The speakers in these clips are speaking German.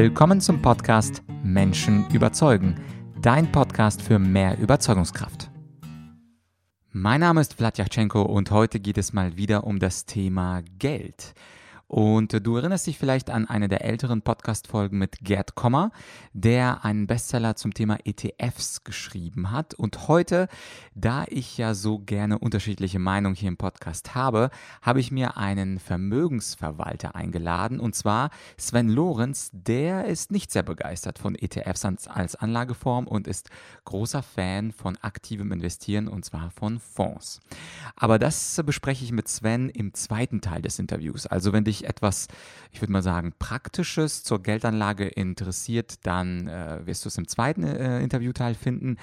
Willkommen zum Podcast Menschen überzeugen, dein Podcast für mehr Überzeugungskraft. Mein Name ist Vladyachenko und heute geht es mal wieder um das Thema Geld. Und du erinnerst dich vielleicht an eine der älteren Podcast-Folgen mit Gerd Kommer, der einen Bestseller zum Thema ETFs geschrieben hat. Und heute, da ich ja so gerne unterschiedliche Meinungen hier im Podcast habe, habe ich mir einen Vermögensverwalter eingeladen. Und zwar Sven Lorenz. Der ist nicht sehr begeistert von ETFs als Anlageform und ist großer Fan von aktivem Investieren und zwar von Fonds. Aber das bespreche ich mit Sven im zweiten Teil des Interviews. Also wenn dich dich etwas, ich würde mal sagen, Praktisches zur Geldanlage interessiert, dann äh, wirst du es im zweiten äh, Interviewteil finden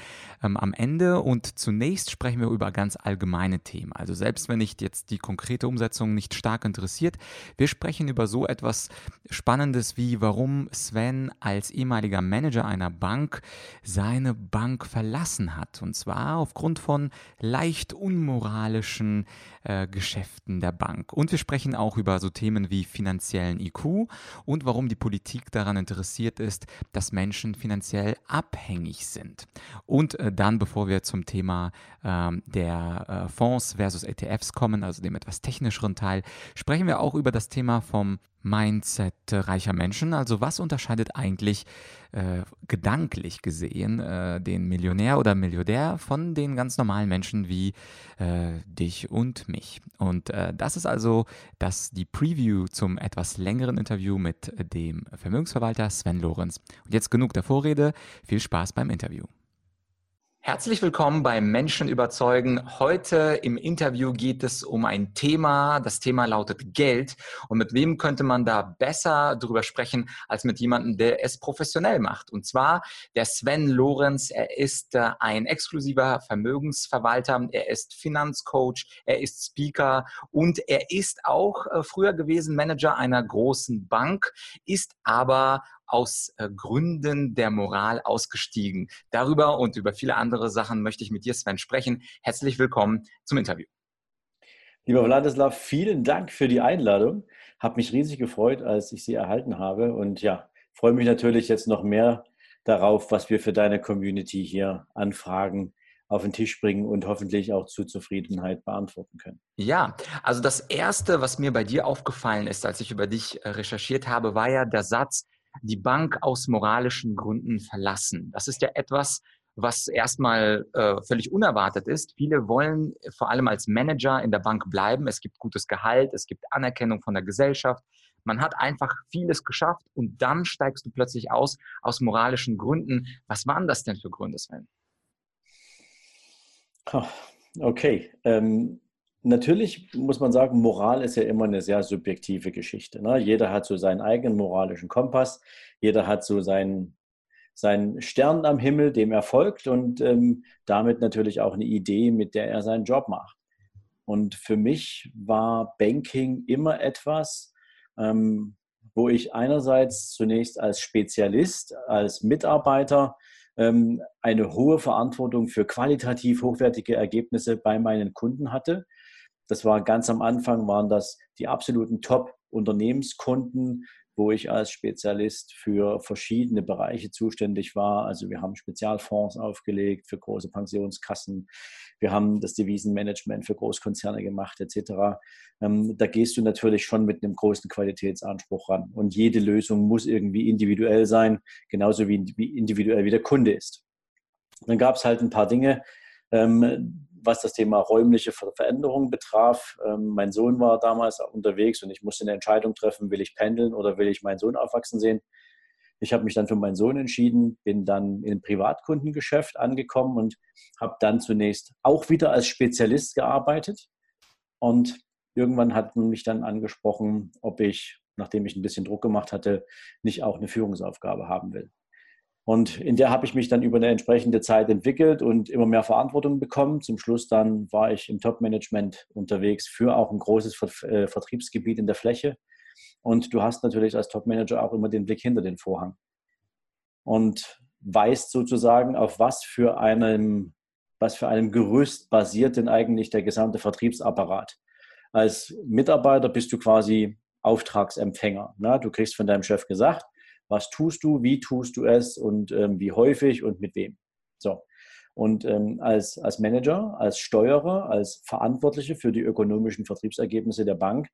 ähm, am Ende. Und zunächst sprechen wir über ganz allgemeine Themen. Also selbst wenn dich jetzt die konkrete Umsetzung nicht stark interessiert, wir sprechen über so etwas Spannendes wie, warum Sven als ehemaliger Manager einer Bank seine Bank verlassen hat. Und zwar aufgrund von leicht unmoralischen äh, Geschäften der Bank. Und wir sprechen auch über so Themen wie finanziellen IQ und warum die Politik daran interessiert ist, dass Menschen finanziell abhängig sind. Und äh, dann, bevor wir zum Thema ähm, der äh, Fonds versus ETFs kommen, also dem etwas technischeren Teil, sprechen wir auch über das Thema vom Mindset reicher Menschen. Also was unterscheidet eigentlich äh, gedanklich gesehen äh, den Millionär oder Milliardär von den ganz normalen Menschen wie äh, dich und mich? Und äh, das ist also das, die Preview zum etwas längeren Interview mit dem Vermögensverwalter Sven Lorenz. Und jetzt genug der Vorrede. Viel Spaß beim Interview. Herzlich willkommen bei Menschen überzeugen. Heute im Interview geht es um ein Thema. Das Thema lautet Geld. Und mit wem könnte man da besser drüber sprechen als mit jemandem, der es professionell macht? Und zwar der Sven Lorenz. Er ist äh, ein exklusiver Vermögensverwalter. Er ist Finanzcoach. Er ist Speaker und er ist auch äh, früher gewesen Manager einer großen Bank, ist aber aus äh, Gründen der Moral ausgestiegen. Darüber und über viele andere Sachen möchte ich mit dir, Sven, sprechen. Herzlich willkommen zum Interview. Lieber Vladislav, vielen Dank für die Einladung. Habe mich riesig gefreut, als ich sie erhalten habe. Und ja, freue mich natürlich jetzt noch mehr darauf, was wir für deine Community hier anfragen auf den Tisch bringen und hoffentlich auch zu Zufriedenheit beantworten können. Ja, also das Erste, was mir bei dir aufgefallen ist, als ich über dich äh, recherchiert habe, war ja der Satz, die Bank aus moralischen Gründen verlassen. Das ist ja etwas, was erstmal äh, völlig unerwartet ist. Viele wollen vor allem als Manager in der Bank bleiben. Es gibt gutes Gehalt, es gibt Anerkennung von der Gesellschaft. Man hat einfach vieles geschafft und dann steigst du plötzlich aus aus moralischen Gründen. Was waren das denn für Gründe, Sven? Okay, ähm, Natürlich muss man sagen, Moral ist ja immer eine sehr subjektive Geschichte. Ne? Jeder hat so seinen eigenen moralischen Kompass, jeder hat so seinen, seinen Stern am Himmel, dem er folgt und ähm, damit natürlich auch eine Idee, mit der er seinen Job macht. Und für mich war Banking immer etwas, ähm, wo ich einerseits zunächst als Spezialist, als Mitarbeiter ähm, eine hohe Verantwortung für qualitativ hochwertige Ergebnisse bei meinen Kunden hatte das war ganz am Anfang, waren das die absoluten Top-Unternehmenskunden, wo ich als Spezialist für verschiedene Bereiche zuständig war. Also wir haben Spezialfonds aufgelegt für große Pensionskassen. Wir haben das Devisenmanagement für Großkonzerne gemacht etc. Ähm, da gehst du natürlich schon mit einem großen Qualitätsanspruch ran. Und jede Lösung muss irgendwie individuell sein, genauso wie individuell wie der Kunde ist. Dann gab es halt ein paar Dinge, ähm, was das Thema räumliche Veränderung betraf. Ähm, mein Sohn war damals unterwegs und ich musste eine Entscheidung treffen, will ich pendeln oder will ich meinen Sohn aufwachsen sehen. Ich habe mich dann für meinen Sohn entschieden, bin dann in Privatkundengeschäft angekommen und habe dann zunächst auch wieder als Spezialist gearbeitet. Und irgendwann hat man mich dann angesprochen, ob ich, nachdem ich ein bisschen Druck gemacht hatte, nicht auch eine Führungsaufgabe haben will. Und in der habe ich mich dann über eine entsprechende Zeit entwickelt und immer mehr Verantwortung bekommen. Zum Schluss dann war ich im Top-Management unterwegs für auch ein großes äh, Vertriebsgebiet in der Fläche. Und du hast natürlich als Top-Manager auch immer den Blick hinter den Vorhang. Und weißt sozusagen, auf was für einem, was für einem Gerüst basiert denn eigentlich der gesamte Vertriebsapparat. Als Mitarbeiter bist du quasi Auftragsempfänger. Du kriegst von deinem Chef gesagt, Was tust du, wie tust du es und ähm, wie häufig und mit wem? So. Und ähm, als, als Manager, als Steuerer, als Verantwortliche für die ökonomischen Vertriebsergebnisse der Bank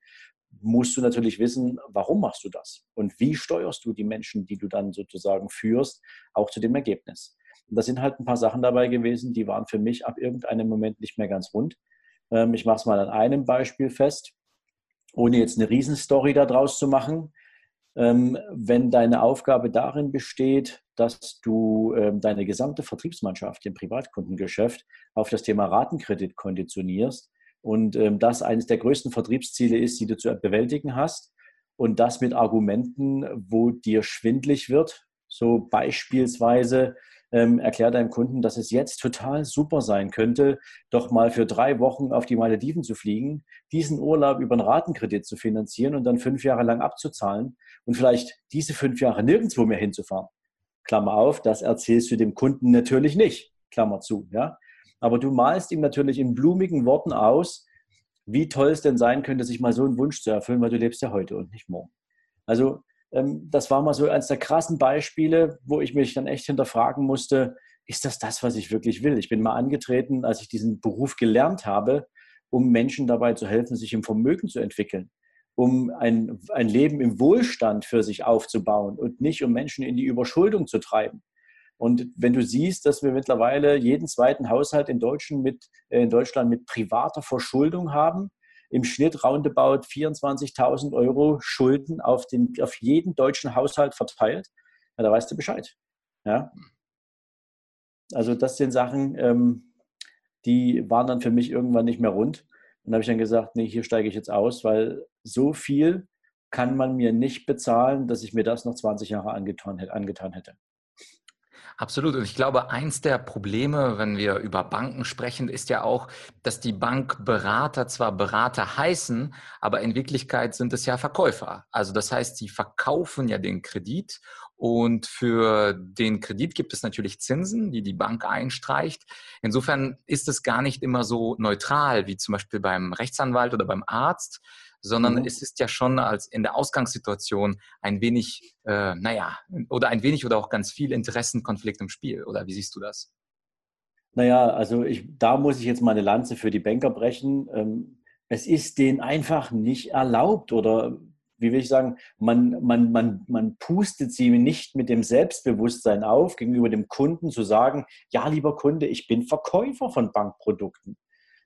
musst du natürlich wissen, warum machst du das und wie steuerst du die Menschen, die du dann sozusagen führst, auch zu dem Ergebnis. Und da sind halt ein paar Sachen dabei gewesen, die waren für mich ab irgendeinem Moment nicht mehr ganz rund. Ähm, ich mache es mal an einem Beispiel fest, ohne jetzt eine Riesenstory daraus zu machen. Ähm, wenn deine Aufgabe darin besteht, dass du ähm, deine gesamte Vertriebsmannschaft im Privatkundengeschäft auf das Thema Ratenkredit konditionierst und das eines der größten Vertriebsziele ist, die du zu bewältigen hast und das mit Argumenten, wo dir schwindlig wird, so beispielsweise ähm, erklär deinem Kunden, dass es jetzt total super sein könnte, doch mal für drei Wochen auf die Malediven zu fliegen, diesen Urlaub über einen Ratenkredit zu finanzieren und dann fünf Jahre lang abzuzahlen und vielleicht diese fünf Jahre nirgendwo mehr hinzufahren. Klammer auf, das erzählst du dem Kunden natürlich nicht. Klammer zu, ja. Aber du malst ihm natürlich in blumigen Worten aus, wie toll es denn sein könnte, sich mal so einen Wunsch zu erfüllen, weil du lebst ja heute und nicht morgen. Also das war mal so eines der krassen Beispiele, wo ich mich dann echt hinterfragen musste, ist das das, was ich wirklich will? Ich bin mal angetreten, als ich diesen Beruf gelernt habe, um Menschen dabei zu helfen, sich im Vermögen zu entwickeln, um ein, ein Leben im Wohlstand für sich aufzubauen und nicht um Menschen in die Überschuldung zu treiben. Und wenn du siehst, dass wir mittlerweile jeden zweiten Haushalt in mit, äh, in Deutschland mit privater Verschuldung haben, im Schnitt roundabout 24.000 Euro Schulden auf, den, auf jeden deutschen Haushalt verteilt, ja, da weißt du Bescheid. Ja? Also das sind Sachen, ähm, die waren dann für mich irgendwann nicht mehr rund. Und habe ich dann gesagt, nee, hier steige ich jetzt aus, weil so viel kann man mir nicht bezahlen, dass ich mir das noch 20 Jahre angetan, angetan hätte. Absolut. Und ich glaube, eins der Probleme, wenn wir über Banken sprechen, ist ja auch, dass die Bankberater zwar Berater heißen, aber in Wirklichkeit sind es ja Verkäufer. Also das heißt, sie verkaufen ja den Kredit und für den Kredit gibt es natürlich Zinsen, die die Bank einstreicht. Insofern ist es gar nicht immer so neutral wie zum Beispiel beim Rechtsanwalt oder beim Arzt, sondern mhm. es ist ja schon als in der Ausgangssituation ein wenig, äh, naja, oder ein wenig oder auch ganz viel Interessenkonflikt im Spiel. Oder wie siehst du das? Naja, also ich, da muss ich jetzt mal eine Lanze für die Banker brechen. Ähm, es ist denen einfach nicht erlaubt oder wie will ich sagen, man, man, man, man pustet sie nicht mit dem Selbstbewusstsein auf, gegenüber dem Kunden zu sagen, ja, lieber Kunde, ich bin Verkäufer von Bankprodukten.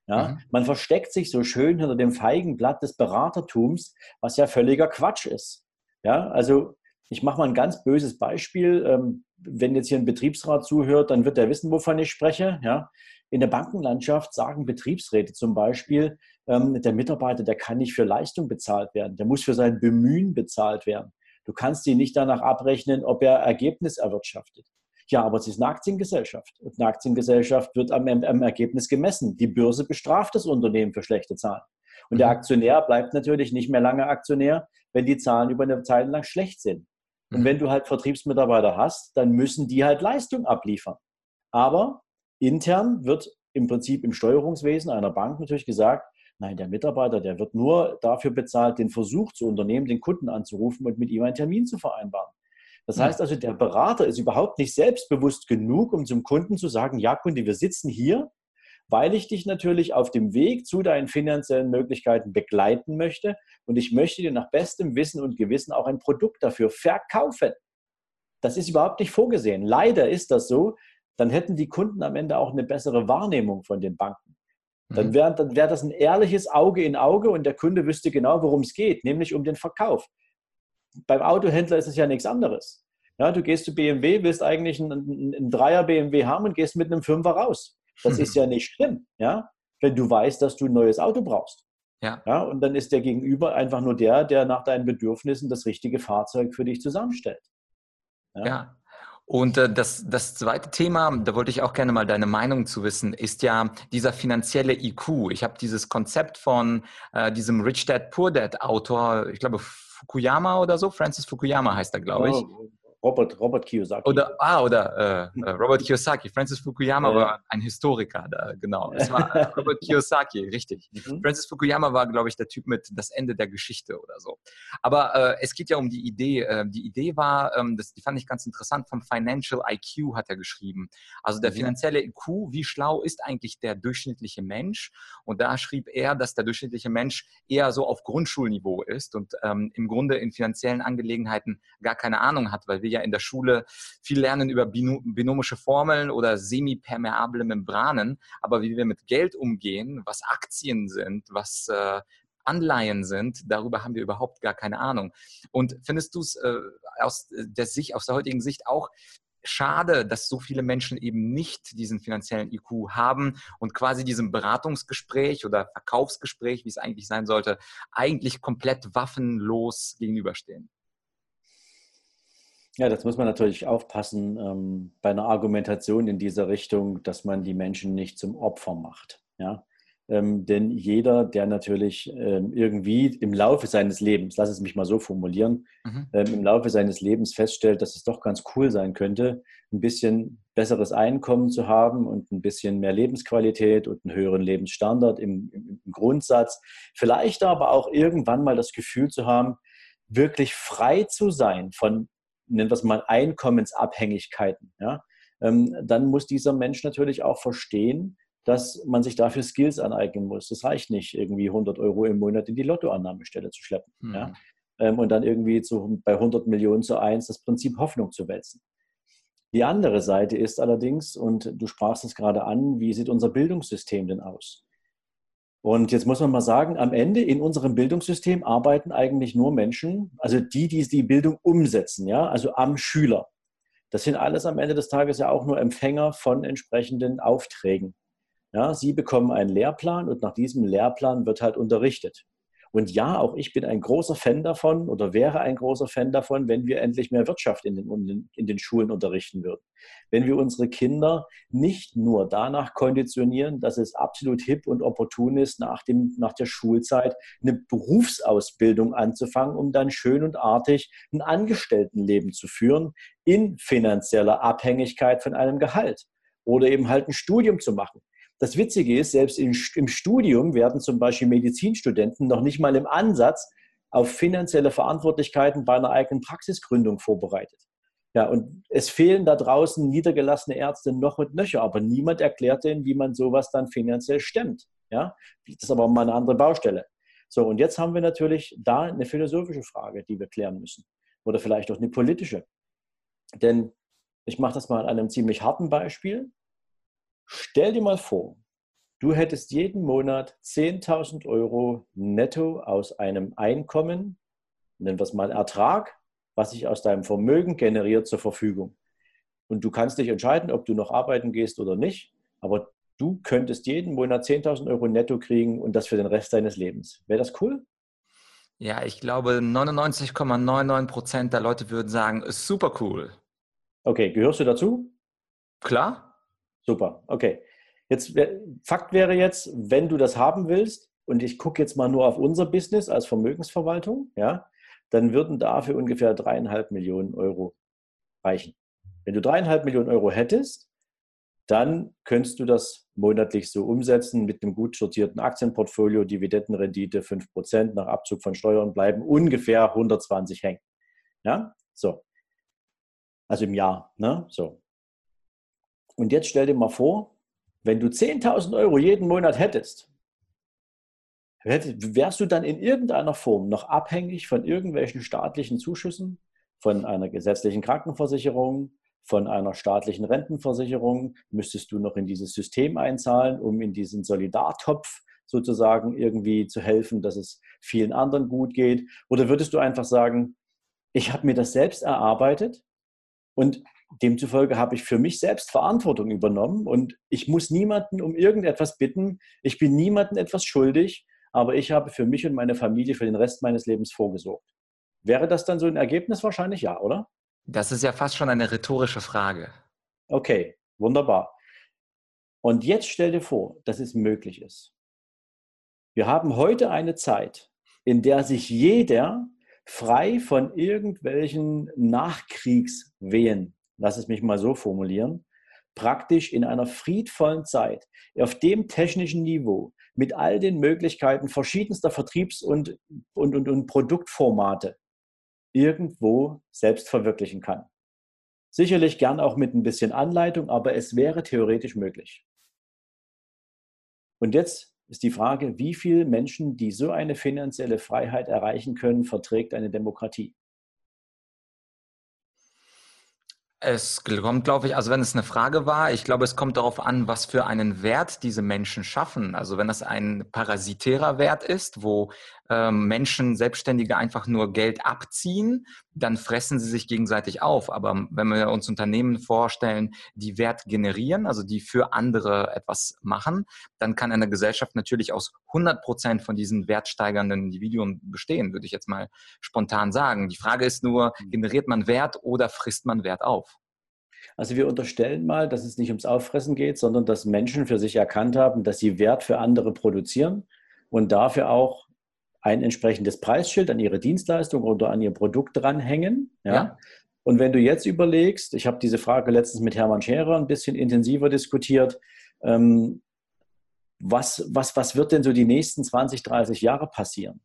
Ja? Mhm. Man versteckt sich so schön hinter dem Feigenblatt des Beratertums, was ja völliger Quatsch ist. Ja? Also ich mache mal ein ganz böses Beispiel. Ähm, wenn jetzt hier ein Betriebsrat zuhört, dann wird er wissen, wovon ich spreche. Ja? In der Bankenlandschaft sagen Betriebsräte zum Beispiel, ähm, der Mitarbeiter, der kann nicht für Leistung bezahlt werden, der muss für sein Bemühen bezahlt werden. Du kannst ihn nicht danach abrechnen, ob er Ergebnis erwirtschaftet. Ja, aber es ist eine Aktiengesellschaft. Und eine Aktiengesellschaft wird am, am Ergebnis gemessen. Die Börse bestraft das Unternehmen für schlechte Zahlen. Und der mhm. Aktionär bleibt natürlich nicht mehr lange Aktionär, wenn die Zahlen über eine Zeit lang schlecht sind. Und mhm. wenn du halt Vertriebsmitarbeiter hast, dann müssen die halt Leistung abliefern. Aber intern wird im Prinzip im Steuerungswesen einer Bank natürlich gesagt, nein, der Mitarbeiter, der wird nur dafür bezahlt, den Versuch zu unternehmen, den Kunden anzurufen und mit ihm einen Termin zu vereinbaren. Das heißt also, der Berater ist überhaupt nicht selbstbewusst genug, um zum Kunden zu sagen, ja Kunde, wir sitzen hier, weil ich dich natürlich auf dem Weg zu deinen finanziellen Möglichkeiten begleiten möchte und ich möchte dir nach bestem Wissen und Gewissen auch ein Produkt dafür verkaufen. Das ist überhaupt nicht vorgesehen. Leider ist das so. Dann hätten die Kunden am Ende auch eine bessere Wahrnehmung von den Banken. Dann mhm. wäre wär das ein ehrliches Auge in Auge und der Kunde wüsste genau, worum es geht, nämlich um den Verkauf beim Autohändler ist es ja nichts anderes. Ja, du gehst zu BMW, willst eigentlich einen, einen Dreier BMW haben und gehst mit einem Fünfer raus. Das ist ja nicht schlimm, ja, wenn du weißt, dass du ein neues Auto brauchst. Ja. ja. Und dann ist der Gegenüber einfach nur der, der nach deinen Bedürfnissen das richtige Fahrzeug für dich zusammenstellt. Ja. ja. Und äh, das, das zweite Thema, da wollte ich auch gerne mal deine Meinung zu wissen, ist ja dieser finanzielle IQ. Ich habe dieses Konzept von äh, diesem Rich Dad Poor Dad Autor, ich glaube Fukuyama oder so, Francis Fukuyama heißt er, glaube ich. Oh, Robert, Robert Kiyosaki. Oder, ah, oder äh, äh Robert Kiyosaki. Francis Fukuyama ja. war ein Historiker, da, genau. Es war Robert Kiyosaki, richtig. Mhm. Francis Fukuyama war, glaube ich, der Typ mit das Ende der Geschichte oder so. Aber äh, es geht ja um die Idee. Äh, die Idee war, ähm, das, die fand ich ganz interessant, vom Financial IQ hat er geschrieben. Also der mhm. finanzielle IQ, wie schlau ist eigentlich der durchschnittliche Mensch? Und da schrieb er, dass der durchschnittliche Mensch eher so auf Grundschulniveau ist und ähm, im Grunde in finanziellen Angelegenheiten gar keine Ahnung hat, weil wir ja in der Schule viel lernen über binomische Formeln oder semipermeable Membranen, aber wie wir mit Geld umgehen, was Aktien sind, was äh, Anleihen sind, darüber haben wir überhaupt gar keine Ahnung. Und findest du es äh, aus der Sicht, aus der heutigen Sicht auch schade, dass so viele Menschen eben nicht diesen finanziellen IQ haben und quasi diesem Beratungsgespräch oder Verkaufsgespräch, wie es eigentlich sein sollte, eigentlich komplett waffenlos gegenüberstehen? Ja, das muss man natürlich aufpassen ähm, bei einer Argumentation in dieser Richtung, dass man die Menschen nicht zum Opfer macht. Ja? Ähm, denn jeder, der natürlich ähm, irgendwie im Laufe seines Lebens, lass es mich mal so formulieren, mhm. ähm, im Laufe seines Lebens feststellt, dass es doch ganz cool sein könnte, ein bisschen besseres Einkommen zu haben und ein bisschen mehr Lebensqualität und einen höheren Lebensstandard im, im, im Grundsatz. Vielleicht aber auch irgendwann mal das Gefühl zu haben, wirklich frei zu sein von nennen wir es mal Einkommensabhängigkeiten, ja, ähm, dann muss dieser Mensch natürlich auch verstehen, dass man sich dafür Skills aneignen muss. Das reicht nicht, irgendwie 100 Euro im Monat in die Lottoannahmestelle zu schleppen mhm. ja, ähm, und dann irgendwie zu, bei 100 Millionen zu eins das Prinzip Hoffnung zu wälzen. Die andere Seite ist allerdings, und du sprachst es gerade an, wie sieht unser Bildungssystem denn aus? Und jetzt muss man mal sagen, am Ende in unserem Bildungssystem arbeiten eigentlich nur Menschen, also die, die die Bildung umsetzen, ja, also am Schüler. Das sind alles am Ende des Tages ja auch nur Empfänger von entsprechenden Aufträgen. Ja, sie bekommen einen Lehrplan und nach diesem Lehrplan wird halt unterrichtet. Und ja, auch ich bin ein großer Fan davon oder wäre ein großer Fan davon, wenn wir endlich mehr Wirtschaft in den, in den Schulen unterrichten würden. Wenn wir unsere Kinder nicht nur danach konditionieren, dass es absolut hip und opportun ist, nach, dem, nach der Schulzeit eine Berufsausbildung anzufangen, um dann schön und artig ein Angestelltenleben zu führen in finanzieller Abhängigkeit von einem Gehalt oder eben halt ein Studium zu machen. Das Witzige ist, selbst im, Studium werden zum Beispiel Medizinstudenten noch nicht mal im Ansatz auf finanzielle Verantwortlichkeiten bei einer eigenen Praxisgründung vorbereitet. Ja, und es fehlen da draußen niedergelassene Ärzte noch und nöcher, aber niemand erklärt denen, wie man sowas dann finanziell stemmt. Ja, das ist aber mal eine andere Baustelle. So, und jetzt haben wir natürlich da eine philosophische Frage, die wir klären müssen. Oder vielleicht auch eine politische. Denn ich mache das mal an einem ziemlich harten Beispiel. Stell dir mal vor, du hättest jeden Monat 10.000 Euro netto aus einem Einkommen, nennen wir es mal Ertrag, was sich aus deinem Vermögen generiert, zur Verfügung. Und du kannst dich entscheiden, ob du noch arbeiten gehst oder nicht, aber du könntest jeden Monat 10.000 Euro netto kriegen und das für den Rest deines Lebens. Wäre das cool? Ja, ich glaube, 99,99 Prozent der Leute würden sagen, ist super cool. Okay, gehörst du dazu? Klar. Super, okay. Jetzt, Fakt wäre jetzt, wenn du das haben willst, und ich gucke jetzt mal nur auf unser Business als Vermögensverwaltung, ja, dann würden dafür ungefähr dreieinhalb Millionen Euro reichen. Wenn du dreieinhalb Millionen Euro hättest, dann könntest du das monatlich so umsetzen mit einem gut sortierten Aktienportfolio, Dividendenrendite 5%, nach Abzug von Steuern bleiben ungefähr 120 hängen. Ja, so. Also im Jahr, ne? So. Und jetzt stell dir mal vor, wenn du 10.000 Euro jeden Monat hättest, wärst du dann in irgendeiner Form noch abhängig von irgendwelchen staatlichen Zuschüssen, von einer gesetzlichen Krankenversicherung, von einer staatlichen Rentenversicherung? Müsstest du noch in dieses System einzahlen, um in diesen Solidartopf sozusagen irgendwie zu helfen, dass es vielen anderen gut geht? Oder würdest du einfach sagen, ich habe mir das selbst erarbeitet und demzufolge habe ich für mich selbst Verantwortung übernommen und ich muss niemanden um irgendetwas bitten. Ich bin niemandem etwas schuldig, aber ich habe für mich und meine Familie für den Rest meines Lebens vorgesorgt. Wäre das dann so ein Ergebnis? Wahrscheinlich ja, oder? Das ist ja fast schon eine rhetorische Frage. Okay, wunderbar. Und jetzt stell dir vor, dass es möglich ist. Wir haben heute eine Zeit, in der sich jeder frei von irgendwelchen Nachkriegswehen, lass es mich mal so formulieren, praktisch in einer friedvollen Zeit, auf dem technischen Niveau, mit all den Möglichkeiten verschiedenster Vertriebs- und, und, und, und Produktformate irgendwo selbst verwirklichen kann. Sicherlich gern auch mit ein bisschen Anleitung, aber es wäre theoretisch möglich. Und jetzt ist die Frage, wie viele Menschen, die so eine finanzielle Freiheit erreichen können, verträgt eine Demokratie? Es kommt, glaube ich, also wenn es eine Frage war, ich glaube, es kommt darauf an, was für einen Wert diese Menschen schaffen. Also wenn das ein parasitärer Wert ist, wo ähm, Menschen, Selbstständige einfach nur Geld abziehen, dann fressen sie sich gegenseitig auf. Aber wenn wir uns Unternehmen vorstellen, die Wert generieren, also die für andere etwas machen, dann kann eine Gesellschaft natürlich aus 100 Prozent von diesen wertsteigernden Individuen bestehen, würde ich jetzt mal spontan sagen. Die Frage ist nur, generiert man Wert oder frisst man Wert auf? Also wir unterstellen mal, dass es nicht ums Auffressen geht, sondern dass Menschen für sich erkannt haben, dass sie Wert für andere produzieren und dafür auch ein entsprechendes Preisschild an ihre Dienstleistung oder an ihr Produkt dranhängen. Ja? ja. Und wenn du jetzt überlegst, ich habe diese Frage letztens mit Hermann Scherer ein bisschen intensiver diskutiert, ähm, was, was, was wird denn so die nächsten 20, 30 Jahre passieren?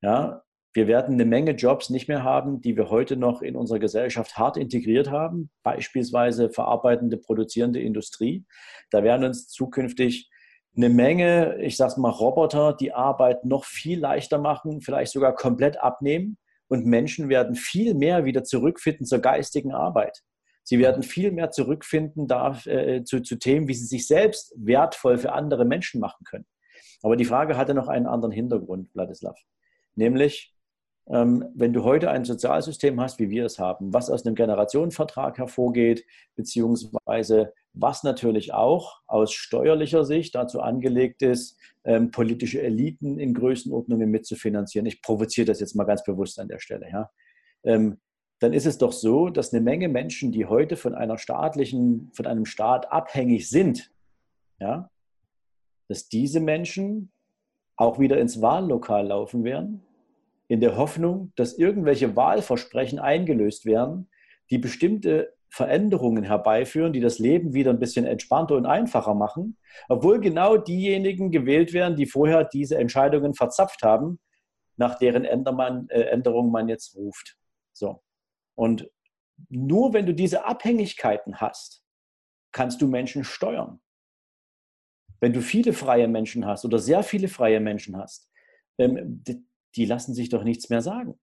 Ja, wir werden eine Menge Jobs nicht mehr haben, die wir heute noch in unserer Gesellschaft hart integriert haben, beispielsweise verarbeitende, produzierende Industrie. Da werden uns zukünftig eine Menge, ich sag's mal, Roboter die Arbeit noch viel leichter machen, vielleicht sogar komplett abnehmen. Und Menschen werden viel mehr wieder zurückfinden zur geistigen Arbeit. Sie werden viel mehr zurückfinden da, äh, zu, zu Themen, wie sie sich selbst wertvoll für andere Menschen machen können. Aber die Frage hatte noch einen anderen Hintergrund, Vladislav. Nämlich, ähm, wenn du heute ein Sozialsystem hast, wie wir es haben, was aus einem Generationenvertrag hervorgeht, beziehungsweise was natürlich auch aus steuerlicher Sicht dazu angelegt ist, ähm, politische Eliten in Größenordnungen mitzufinanzieren. Ich provoziere das jetzt mal ganz bewusst an der Stelle. Ja. Ähm, dann ist es doch so, dass eine Menge Menschen, die heute von einer staatlichen, von einem Staat abhängig sind, ja, dass diese Menschen auch wieder ins Wahllokal laufen werden, in der Hoffnung, dass irgendwelche Wahlversprechen eingelöst werden, die bestimmte Veränderungen herbeiführen, die das Leben wieder ein bisschen entspannter und einfacher machen, obwohl genau diejenigen gewählt werden, die vorher diese Entscheidungen verzapft haben, nach deren Änderung äh, Änderung man jetzt ruft. So. Und nur wenn du diese Abhängigkeiten hast, kannst du Menschen steuern. Wenn du viele freie Menschen hast oder sehr viele freie Menschen hast, ähm, die lassen sich doch nichts mehr sagen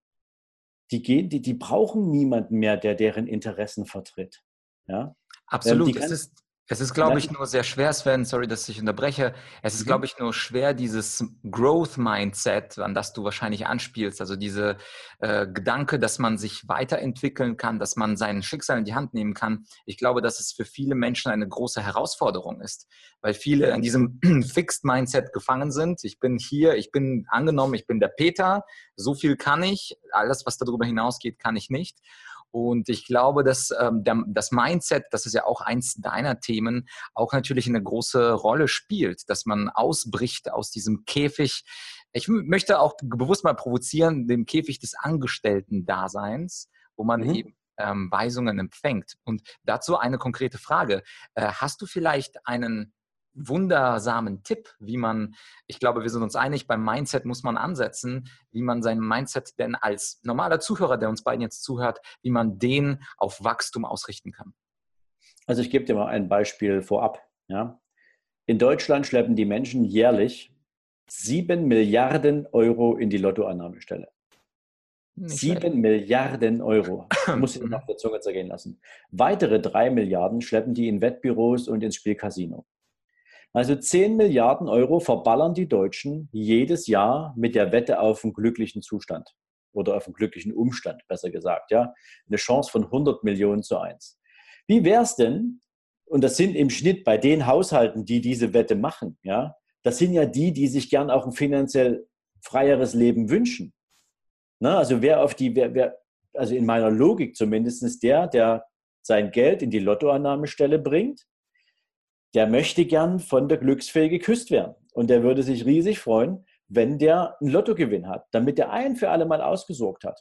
die, gehen, die, die brauchen niemanden mehr, der deren Interessen vertritt. Ja? Absolut. Ähm, es ist, es ist, glaube ich, nur sehr schwer, Sven, sorry, dass ich unterbreche. Es ist, mhm. glaube ich, nur schwer, dieses Growth-Mindset, an das du wahrscheinlich anspielst, also diese äh, Gedanke, dass man sich weiterentwickeln kann, dass man sein Schicksal in die Hand nehmen kann. Ich glaube, dass es für viele Menschen eine große Herausforderung ist, weil viele in diesem Fixed-Mindset gefangen sind. Ich bin hier, ich bin angenommen, ich bin der Peter, so viel kann ich, alles, was darüber hinausgeht, kann ich nicht. Und ich glaube, dass ähm, der, das Mindset, das ist ja auch eins deiner Themen, auch natürlich eine große Rolle spielt, dass man ausbricht aus diesem Käfig. Ich möchte auch bewusst mal provozieren, dem Käfig des Angestellten-Daseins, wo man mhm. eben ähm, Weisungen empfängt. Und dazu eine konkrete Frage. Äh, hast du vielleicht einen wundersamen Tipp, wie man, ich glaube, wir sind uns einig, beim Mindset muss man ansetzen, wie man sein Mindset denn als normaler Zuhörer, der uns beiden jetzt zuhört, wie man den auf Wachstum ausrichten kann. Also ich gebe dir mal ein Beispiel vorab. Ja. In Deutschland schleppen die Menschen jährlich sieben Milliarden Euro in die Lottoannahmestelle. Sieben Milliarden Euro. Muss ich auf der Zunge zergehen lassen. Weitere drei Milliarden schleppen die in Wettbüros und ins Spielcasino. Also 10 Milliarden Euro verballern die Deutschen jedes Jahr mit der Wette auf einen glücklichen Zustand oder auf einen glücklichen Umstand, besser gesagt. Ja? Eine Chance von 100 Millionen zu 1. Wie wäre es denn, und das sind im Schnitt bei den Haushalten, die diese Wette machen, ja, das sind ja die, die sich gern auch ein finanziell freieres Leben wünschen. Na, also wer auf die, wer, wer, also in meiner Logik zumindest der, der sein Geld in die Lottoannahmestelle bringt der möchte gern von der Glücksfee geküsst werden. Und der würde sich riesig freuen, wenn der einen Lottogewinn hat, damit der ein für alle Mal ausgesorgt hat.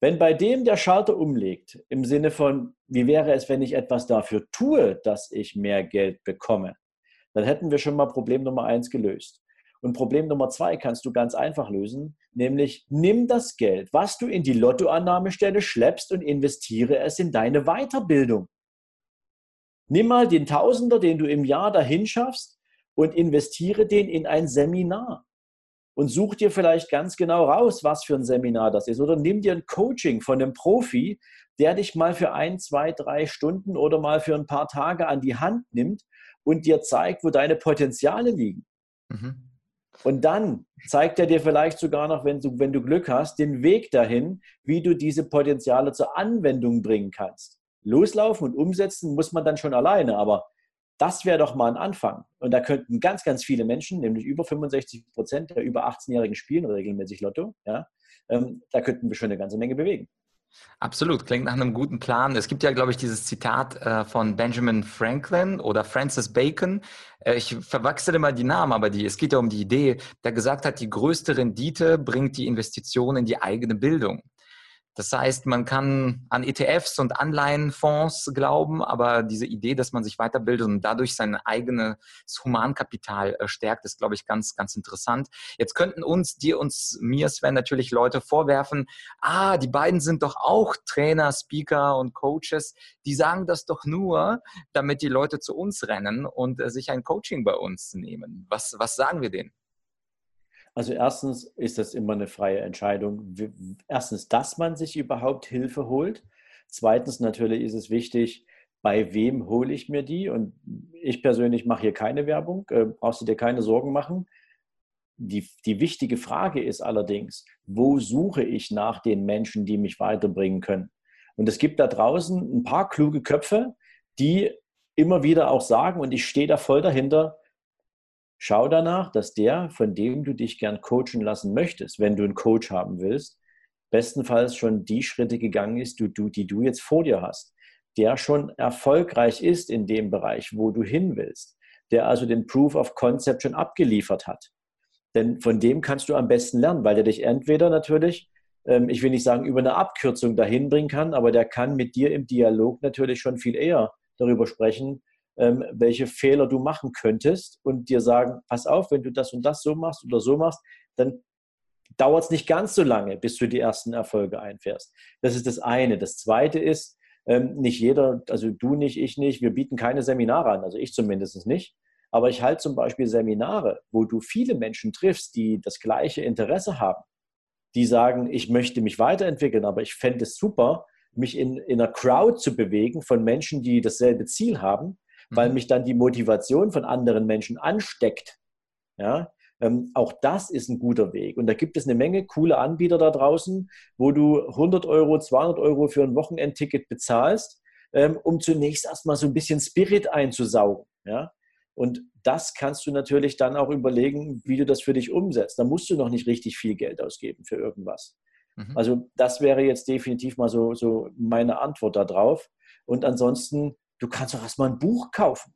Wenn bei dem der Schalter umlegt, im Sinne von, wie wäre es, wenn ich etwas dafür tue, dass ich mehr Geld bekomme, dann hätten wir schon mal Problem Nummer eins gelöst. Und Problem Nummer zwei kannst du ganz einfach lösen, nämlich nimm das Geld, was du in die Lottoannahmestelle schleppst und investiere es in deine Weiterbildung. Nimm mal den Tausender, den du im Jahr dahin schaffst und investiere den in ein Seminar. Und such dir vielleicht ganz genau raus, was für ein Seminar das ist. Oder nimm dir ein Coaching von einem Profi, der dich mal für ein, zwei, drei Stunden oder mal für ein paar Tage an die Hand nimmt und dir zeigt, wo deine Potenziale liegen. Mhm. Und dann zeigt er dir vielleicht sogar noch, wenn du, wenn du Glück hast, den Weg dahin, wie du diese Potenziale zur Anwendung bringen kannst. Loslaufen und umsetzen muss man dann schon alleine, aber das wäre doch mal ein Anfang. Und da könnten ganz, ganz viele Menschen, nämlich über 65 Prozent der über 18-Jährigen spielen regelmäßig Lotto, ja, ähm, da könnten wir schon eine ganze Menge bewegen. Absolut, klingt nach einem guten Plan. Es gibt ja, glaube ich, dieses Zitat äh, von Benjamin Franklin oder Francis Bacon. Äh, ich verwechsel immer die Namen, aber die, es geht ja um die Idee, der gesagt hat, die größte Rendite bringt die Investition in die eigene Bildung. Das heißt, man kann an ETFs und Anleihenfonds glauben, aber diese Idee, dass man sich weiterbildet und dadurch sein eigenes Humankapital äh, stärkt, ist, glaube ich, ganz, ganz interessant. Jetzt könnten uns, dir uns, mir, Sven, natürlich Leute vorwerfen, ah, die beiden sind doch auch Trainer, Speaker und Coaches. Die sagen das doch nur, damit die Leute zu uns rennen und äh, sich ein Coaching bei uns nehmen. Was, was sagen wir denen? Also erstens ist das immer eine freie Entscheidung. Erstens, dass man sich überhaupt Hilfe holt. Zweitens natürlich ist es wichtig, bei wem hole ich mir die? Und ich persönlich mache hier keine Werbung, äh, brauchst du dir keine Sorgen machen. Die, die wichtige Frage ist allerdings, wo suche ich nach den Menschen, die mich weiterbringen können? Und es gibt da draußen ein paar kluge Köpfe, die immer wieder auch sagen, und ich stehe da voll dahinter, Schau danach, dass der, von dem du dich gern coachen lassen möchtest, wenn du einen Coach haben willst, bestenfalls schon die Schritte gegangen ist, die du, die du jetzt vor dir hast. Der schon erfolgreich ist in dem Bereich, wo du hin willst. Der also den Proof of Concept schon abgeliefert hat. Denn von dem kannst du am besten lernen, weil der dich entweder natürlich, ähm, ich will nicht sagen, über eine Abkürzung dahin bringen kann, aber der kann mit dir im Dialog natürlich schon viel eher darüber sprechen, ähm, welche Fehler du machen könntest und dir sagen, pass auf, wenn du das und das so machst oder so machst, dann dauert es nicht ganz so lange, bis du die ersten Erfolge einfährst. Das ist das eine. Das zweite ist, ähm, nicht jeder, also du nicht, ich nicht, wir bieten keine Seminare an, also ich zumindest nicht. Aber ich halte zum Beispiel Seminare, wo du viele Menschen triffst, die das gleiche Interesse haben, die sagen, ich möchte mich weiterentwickeln, aber ich fände es super, mich in, in einer Crowd zu bewegen von Menschen, die dasselbe Ziel haben weil mhm. mich dann die Motivation von anderen Menschen ansteckt. Ja, ähm, auch das ist ein guter Weg. Und da gibt es eine Menge coole Anbieter da draußen, wo du 100 Euro, 200 Euro für ein Wochenendticket bezahlst, ähm, um zunächst erstmal so ein bisschen Spirit einzusaugen. Ja? Und das kannst du natürlich dann auch überlegen, wie du das für dich umsetzt. Da musst du noch nicht richtig viel Geld ausgeben für irgendwas. Mhm. Also das wäre jetzt definitiv mal so, so meine Antwort darauf. Und ansonsten du kannst doch erstmal ein Buch kaufen.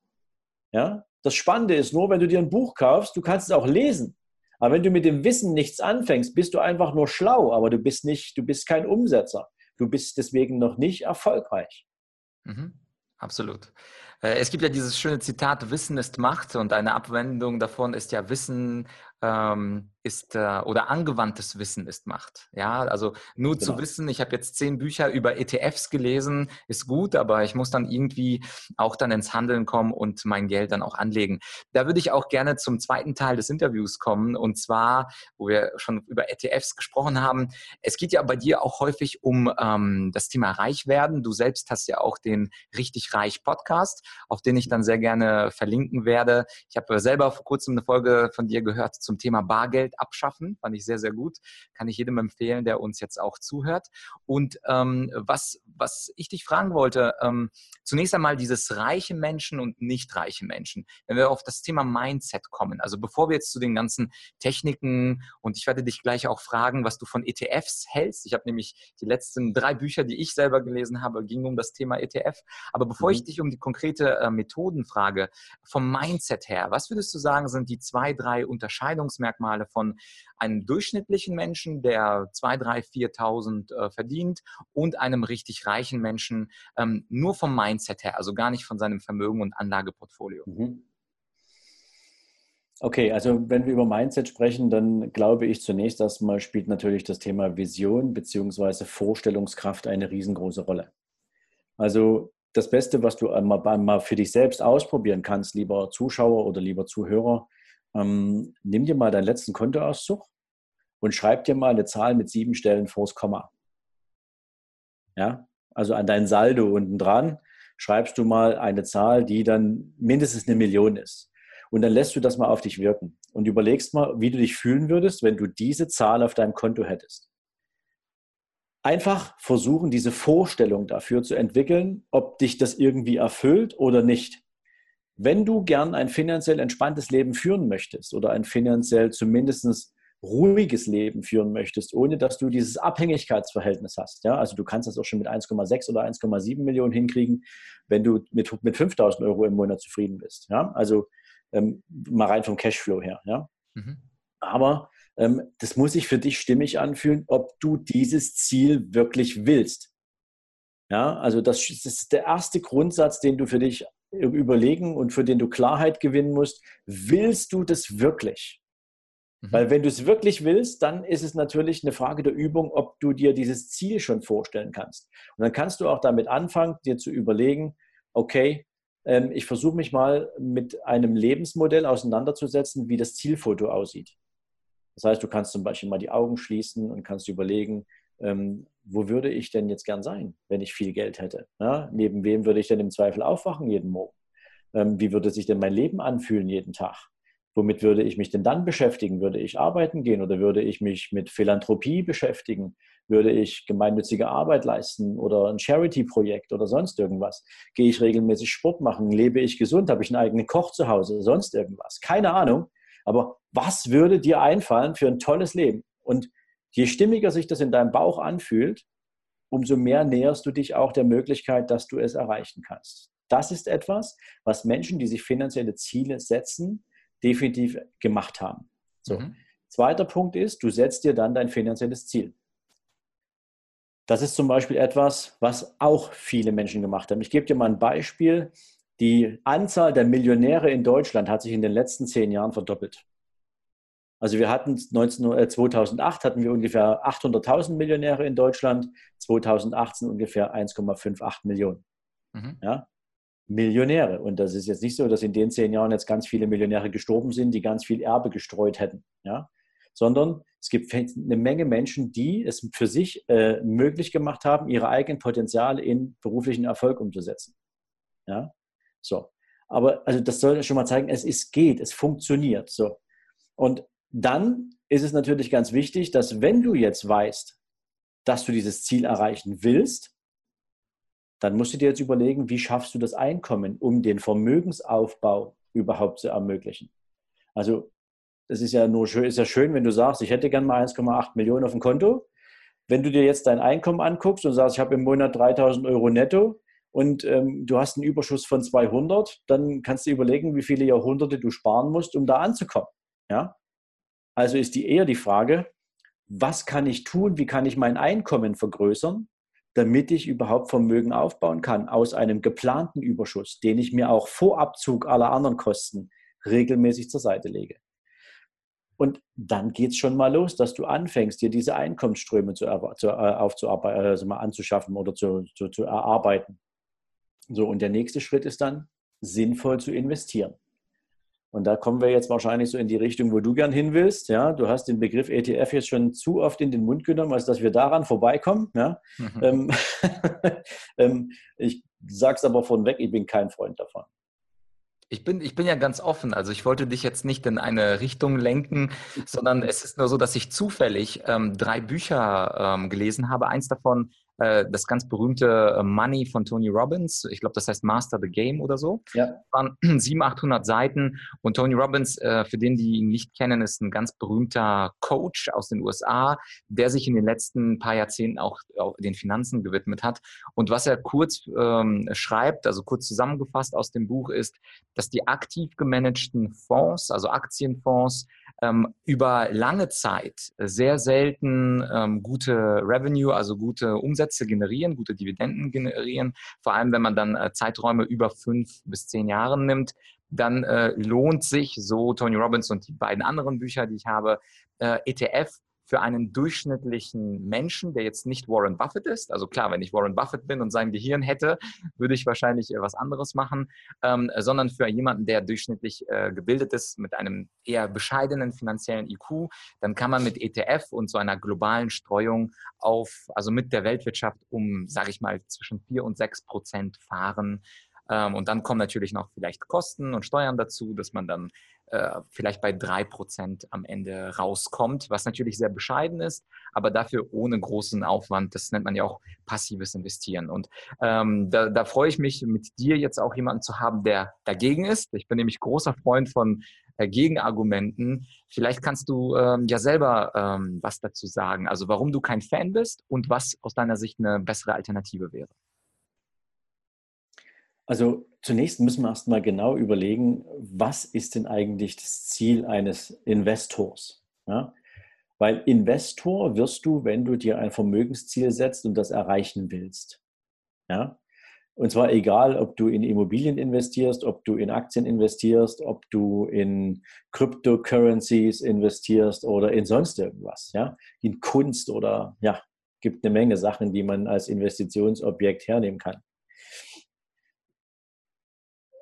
Ja? Das Spannende ist nur, wenn du dir ein Buch kaufst, du kannst es auch lesen. Aber wenn du mit dem Wissen nichts anfängst, bist du einfach nur schlau, aber du bist nicht, du bist kein Umsetzer. Du bist deswegen noch nicht erfolgreich. Mhm. Absolut. Äh, es gibt ja dieses schöne Zitat, Wissen ist Macht und eine Abwendung davon ist ja Wissen ähm, ist äh, oder angewandtes Wissen ist Macht. Ja, also nur genau. zu wissen, ich habe jetzt zehn Bücher über ETFs gelesen, ist gut, aber ich muss dann irgendwie auch dann ins Handeln kommen und mein Geld dann auch anlegen. Da würde ich auch gerne zum zweiten Teil des Interviews kommen und zwar, wo wir schon über ETFs gesprochen haben. Es geht ja bei dir auch häufig um ähm, das Thema Reichwerden. Du selbst hast ja auch den Richtig Reich Podcast, auf den ich dann sehr gerne verlinken werde. Ich habe selber vor kurzem eine Folge von dir gehört zum Thema Bargeld abschaffen. Fand ich sehr, sehr gut. Kann ich jedem empfehlen, der uns jetzt auch zuhört. Und ähm, was, was ich dich fragen wollte, ähm, zunächst einmal dieses reiche Menschen und nicht reiche Menschen. Wenn wir auf das Thema Mindset kommen, also bevor wir jetzt zu den ganzen Techniken und ich werde dich gleich auch fragen, was du von ETFs hältst. Ich habe nämlich die letzten drei Bücher, die ich selber gelesen habe, gingen um das Thema ETF. Aber bevor mhm. ich dich um die konkrete äh, Methoden frage, vom Mindset her, was würdest du sagen, sind die zwei, drei Unterscheidungsmerkmale von von einem durchschnittlichen Menschen, der 2, 3, 4.000 äh, verdient und einem richtig reichen Menschen, ähm, nur vom Mindset her, also gar nicht von seinem Vermögen und Anlageportfolio. Mhm. Okay, also wenn wir über Mindset sprechen, dann glaube ich zunächst erstmal spielt natürlich das Thema Vision bzw. Vorstellungskraft eine riesengroße Rolle. Also das Beste, was du einmal, mal für dich selbst ausprobieren kannst, lieber Zuschauer oder lieber Zuhörer, ähm, nimm dir mal deinen letzten Kontoauszug und schreib dir mal eine Zahl mit sieben Stellen vors Komma. Ja, also an dein Saldo unten dran schreibst du mal eine Zahl, die dann mindestens eine Million ist. Und dann lässt du das mal auf dich wirken und überlegst mal, wie du dich fühlen würdest, wenn du diese Zahl auf deinem Konto hättest. Einfach versuchen, diese Vorstellung dafür zu entwickeln, ob dich das irgendwie erfüllt oder nicht. Wenn du gern ein finanziell entspanntes Leben führen möchtest oder ein finanziell zumindest ruhiges Leben führen möchtest, ohne dass du dieses Abhängigkeitsverhältnis hast. Ja? Also du kannst das auch schon mit 1,6 oder 1,7 Millionen hinkriegen, wenn du mit, mit 5000 Euro im Monat zufrieden bist. Ja? Also ähm, mal rein vom Cashflow her. Ja? Mhm. Aber ähm, das muss sich für dich stimmig anfühlen, ob du dieses Ziel wirklich willst. Ja, also das, das ist der erste Grundsatz, den du für dich überlegen und für den du Klarheit gewinnen musst. Willst du das wirklich? Mhm. Weil wenn du es wirklich willst, dann ist es natürlich eine Frage der Übung, ob du dir dieses Ziel schon vorstellen kannst. Und dann kannst du auch damit anfangen, dir zu überlegen, okay, ähm, ich versuche mich mal mit einem Lebensmodell auseinanderzusetzen, wie das Zielfoto aussieht. Das heißt, du kannst zum Beispiel mal die Augen schließen und kannst überlegen, ähm, wo würde ich denn jetzt gern sein, wenn ich viel Geld hätte? Ja, neben wem würde ich denn im Zweifel aufwachen jeden Morgen? Ähm, wie würde sich denn mein Leben anfühlen jeden Tag? Womit würde ich mich denn dann beschäftigen? Würde ich arbeiten gehen oder würde ich mich mit Philanthropie beschäftigen? Würde ich gemeinnützige Arbeit leisten oder ein Charity-Projekt oder sonst irgendwas? Gehe ich regelmäßig Sport machen? Lebe ich gesund? Habe ich einen eigenen Koch zu Hause? Sonst irgendwas? Keine Ahnung. Aber was würde dir einfallen für ein tolles Leben? Und je stimmiger sich das in deinem Bauch anfühlt, umso mehr näherst du dich auch der Möglichkeit, dass du es erreichen kannst. Das ist etwas, was Menschen, die sich finanzielle Ziele setzen, definitiv gemacht haben. So. Mhm. Zweiter Punkt ist, du setzt dir dann dein finanzielles Ziel. Das ist zum Beispiel etwas, was auch viele Menschen gemacht haben. Ich gebe dir mal ein Beispiel. Die Anzahl der Millionäre in Deutschland hat sich in den letzten zehn Jahren verdoppelt. Also wir hatten 19, äh, 2008 hatten wir ungefähr 800.000 Millionäre in Deutschland, 2018 ungefähr 1,58 Millionen. Mhm. Ja? Millionäre. Und das ist jetzt nicht so, dass in den zehn Jahren jetzt ganz viele Millionäre gestorben sind, die ganz viel Erbe gestreut hätten. Ja? sondern es gibt eine Menge Menschen, die es für sich äh, möglich gemacht haben, ihre eigenen Potenziale in beruflichen Erfolg umzusetzen. Ja, so. Aber also das soll schon mal zeigen, es ist, geht, es funktioniert. So. Und dann ist es natürlich ganz wichtig, dass wenn du jetzt weißt, dass du dieses Ziel erreichen willst, dann musst du dir jetzt überlegen, wie schaffst du das Einkommen, um den Vermögensaufbau überhaupt zu ermöglichen. Also das ist ja nur schön, ist ja schön, wenn du sagst, ich hätte gern mal 1,8 Millionen auf dem Konto. Wenn du dir jetzt dein Einkommen anguckst und sagst, ich habe im Monat 3000 Euro netto und ähm, du hast einen Überschuss von 200, dann kannst du überlegen, wie viele Jahrhunderte du sparen musst, um da anzukommen. Ja? Also ist die eher die Frage, was kann ich tun, wie kann ich mein Einkommen vergrößern, damit ich überhaupt Vermögen aufbauen kann aus einem geplanten Überschuss, den ich mir auch vor Abzug aller anderen Kosten regelmäßig zur Seite lege. Und dann geht es schon mal los, dass du anfängst, dir diese Einkommensströme zu, zu, äh, aufzuarbeiten, also mal anzuschaffen oder zu, zu, zu erarbeiten. So, und der nächste Schritt ist dann, sinnvoll zu investieren. Und da kommen wir jetzt wahrscheinlich so in die Richtung, wo du gern hin willst. Ja, du hast den Begriff ETF jetzt schon zu oft in den Mund genommen, als dass wir daran vorbeikommen. Ja? Mhm. Ähm, ähm, ich sage es aber von weg, ich bin kein Freund davon. Ich bin, ich bin ja ganz offen. Also ich wollte dich jetzt nicht in eine Richtung lenken, sondern es ist nur so, dass ich zufällig ähm, drei Bücher ähm, gelesen habe. Eins davon das ganz berühmte äh, Money von Tony Robbins. Ich glaube, das heißt Master the Game oder so. Ja. Waren 700, 800 Seiten. Und Tony Robbins, äh, für den, die ihn nicht kennen, ist ein ganz berühmter Coach aus den USA, der sich in den letzten paar Jahrzehnten auch, auch den Finanzen gewidmet hat. Und was er kurz ähm, schreibt, also kurz zusammengefasst aus dem Buch ist, dass die aktiv gemanagten Fonds, also Aktienfonds, ähm, über lange Zeit sehr selten ähm, gute Revenue, also gute Umsätze generieren, gute Dividenden generieren. Vor allem, wenn man dann äh, Zeiträume über fünf bis zehn Jahren nimmt, dann äh, lohnt sich, so Tony Robbins und die beiden anderen Bücher, die ich habe, äh, ETF für einen durchschnittlichen Menschen, der jetzt nicht Warren Buffett ist, also klar, wenn ich Warren Buffett bin und sein Gehirn hätte, würde ich wahrscheinlich äh, was anderes machen, ähm, sondern für jemanden, der durchschnittlich äh, gebildet ist, mit einem eher bescheidenen finanziellen IQ, dann kann man mit ETF und so einer globalen Streuung auf, also mit der Weltwirtschaft um, sage ich mal, zwischen 4 und 6 Prozent fahren. Ähm, und dann kommen natürlich noch vielleicht Kosten und Steuern dazu, dass man dann äh, vielleicht bei drei Prozent am Ende rauskommt, was natürlich sehr bescheiden ist, aber dafür ohne großen Aufwand. Das nennt man ja auch passives Investieren. Und ähm, da, da freue ich mich, mit dir jetzt auch jemanden zu haben, der dagegen ist. Ich bin nämlich großer Freund von äh, Gegenargumenten. Vielleicht kannst du ähm, ja selber ähm, was dazu sagen, also warum du kein Fan bist und was aus deiner Sicht eine bessere Alternative wäre. Also zunächst müssen wir erstmal genau überlegen, was ist denn eigentlich das Ziel eines Investors? Ja? Weil Investor wirst du, wenn du dir ein Vermögensziel setzt und das erreichen willst. Ja? Und zwar egal, ob du in Immobilien investierst, ob du in Aktien investierst, ob du in Cryptocurrencies investierst oder in sonst irgendwas, ja, in Kunst oder ja, gibt eine Menge Sachen, die man als Investitionsobjekt hernehmen kann.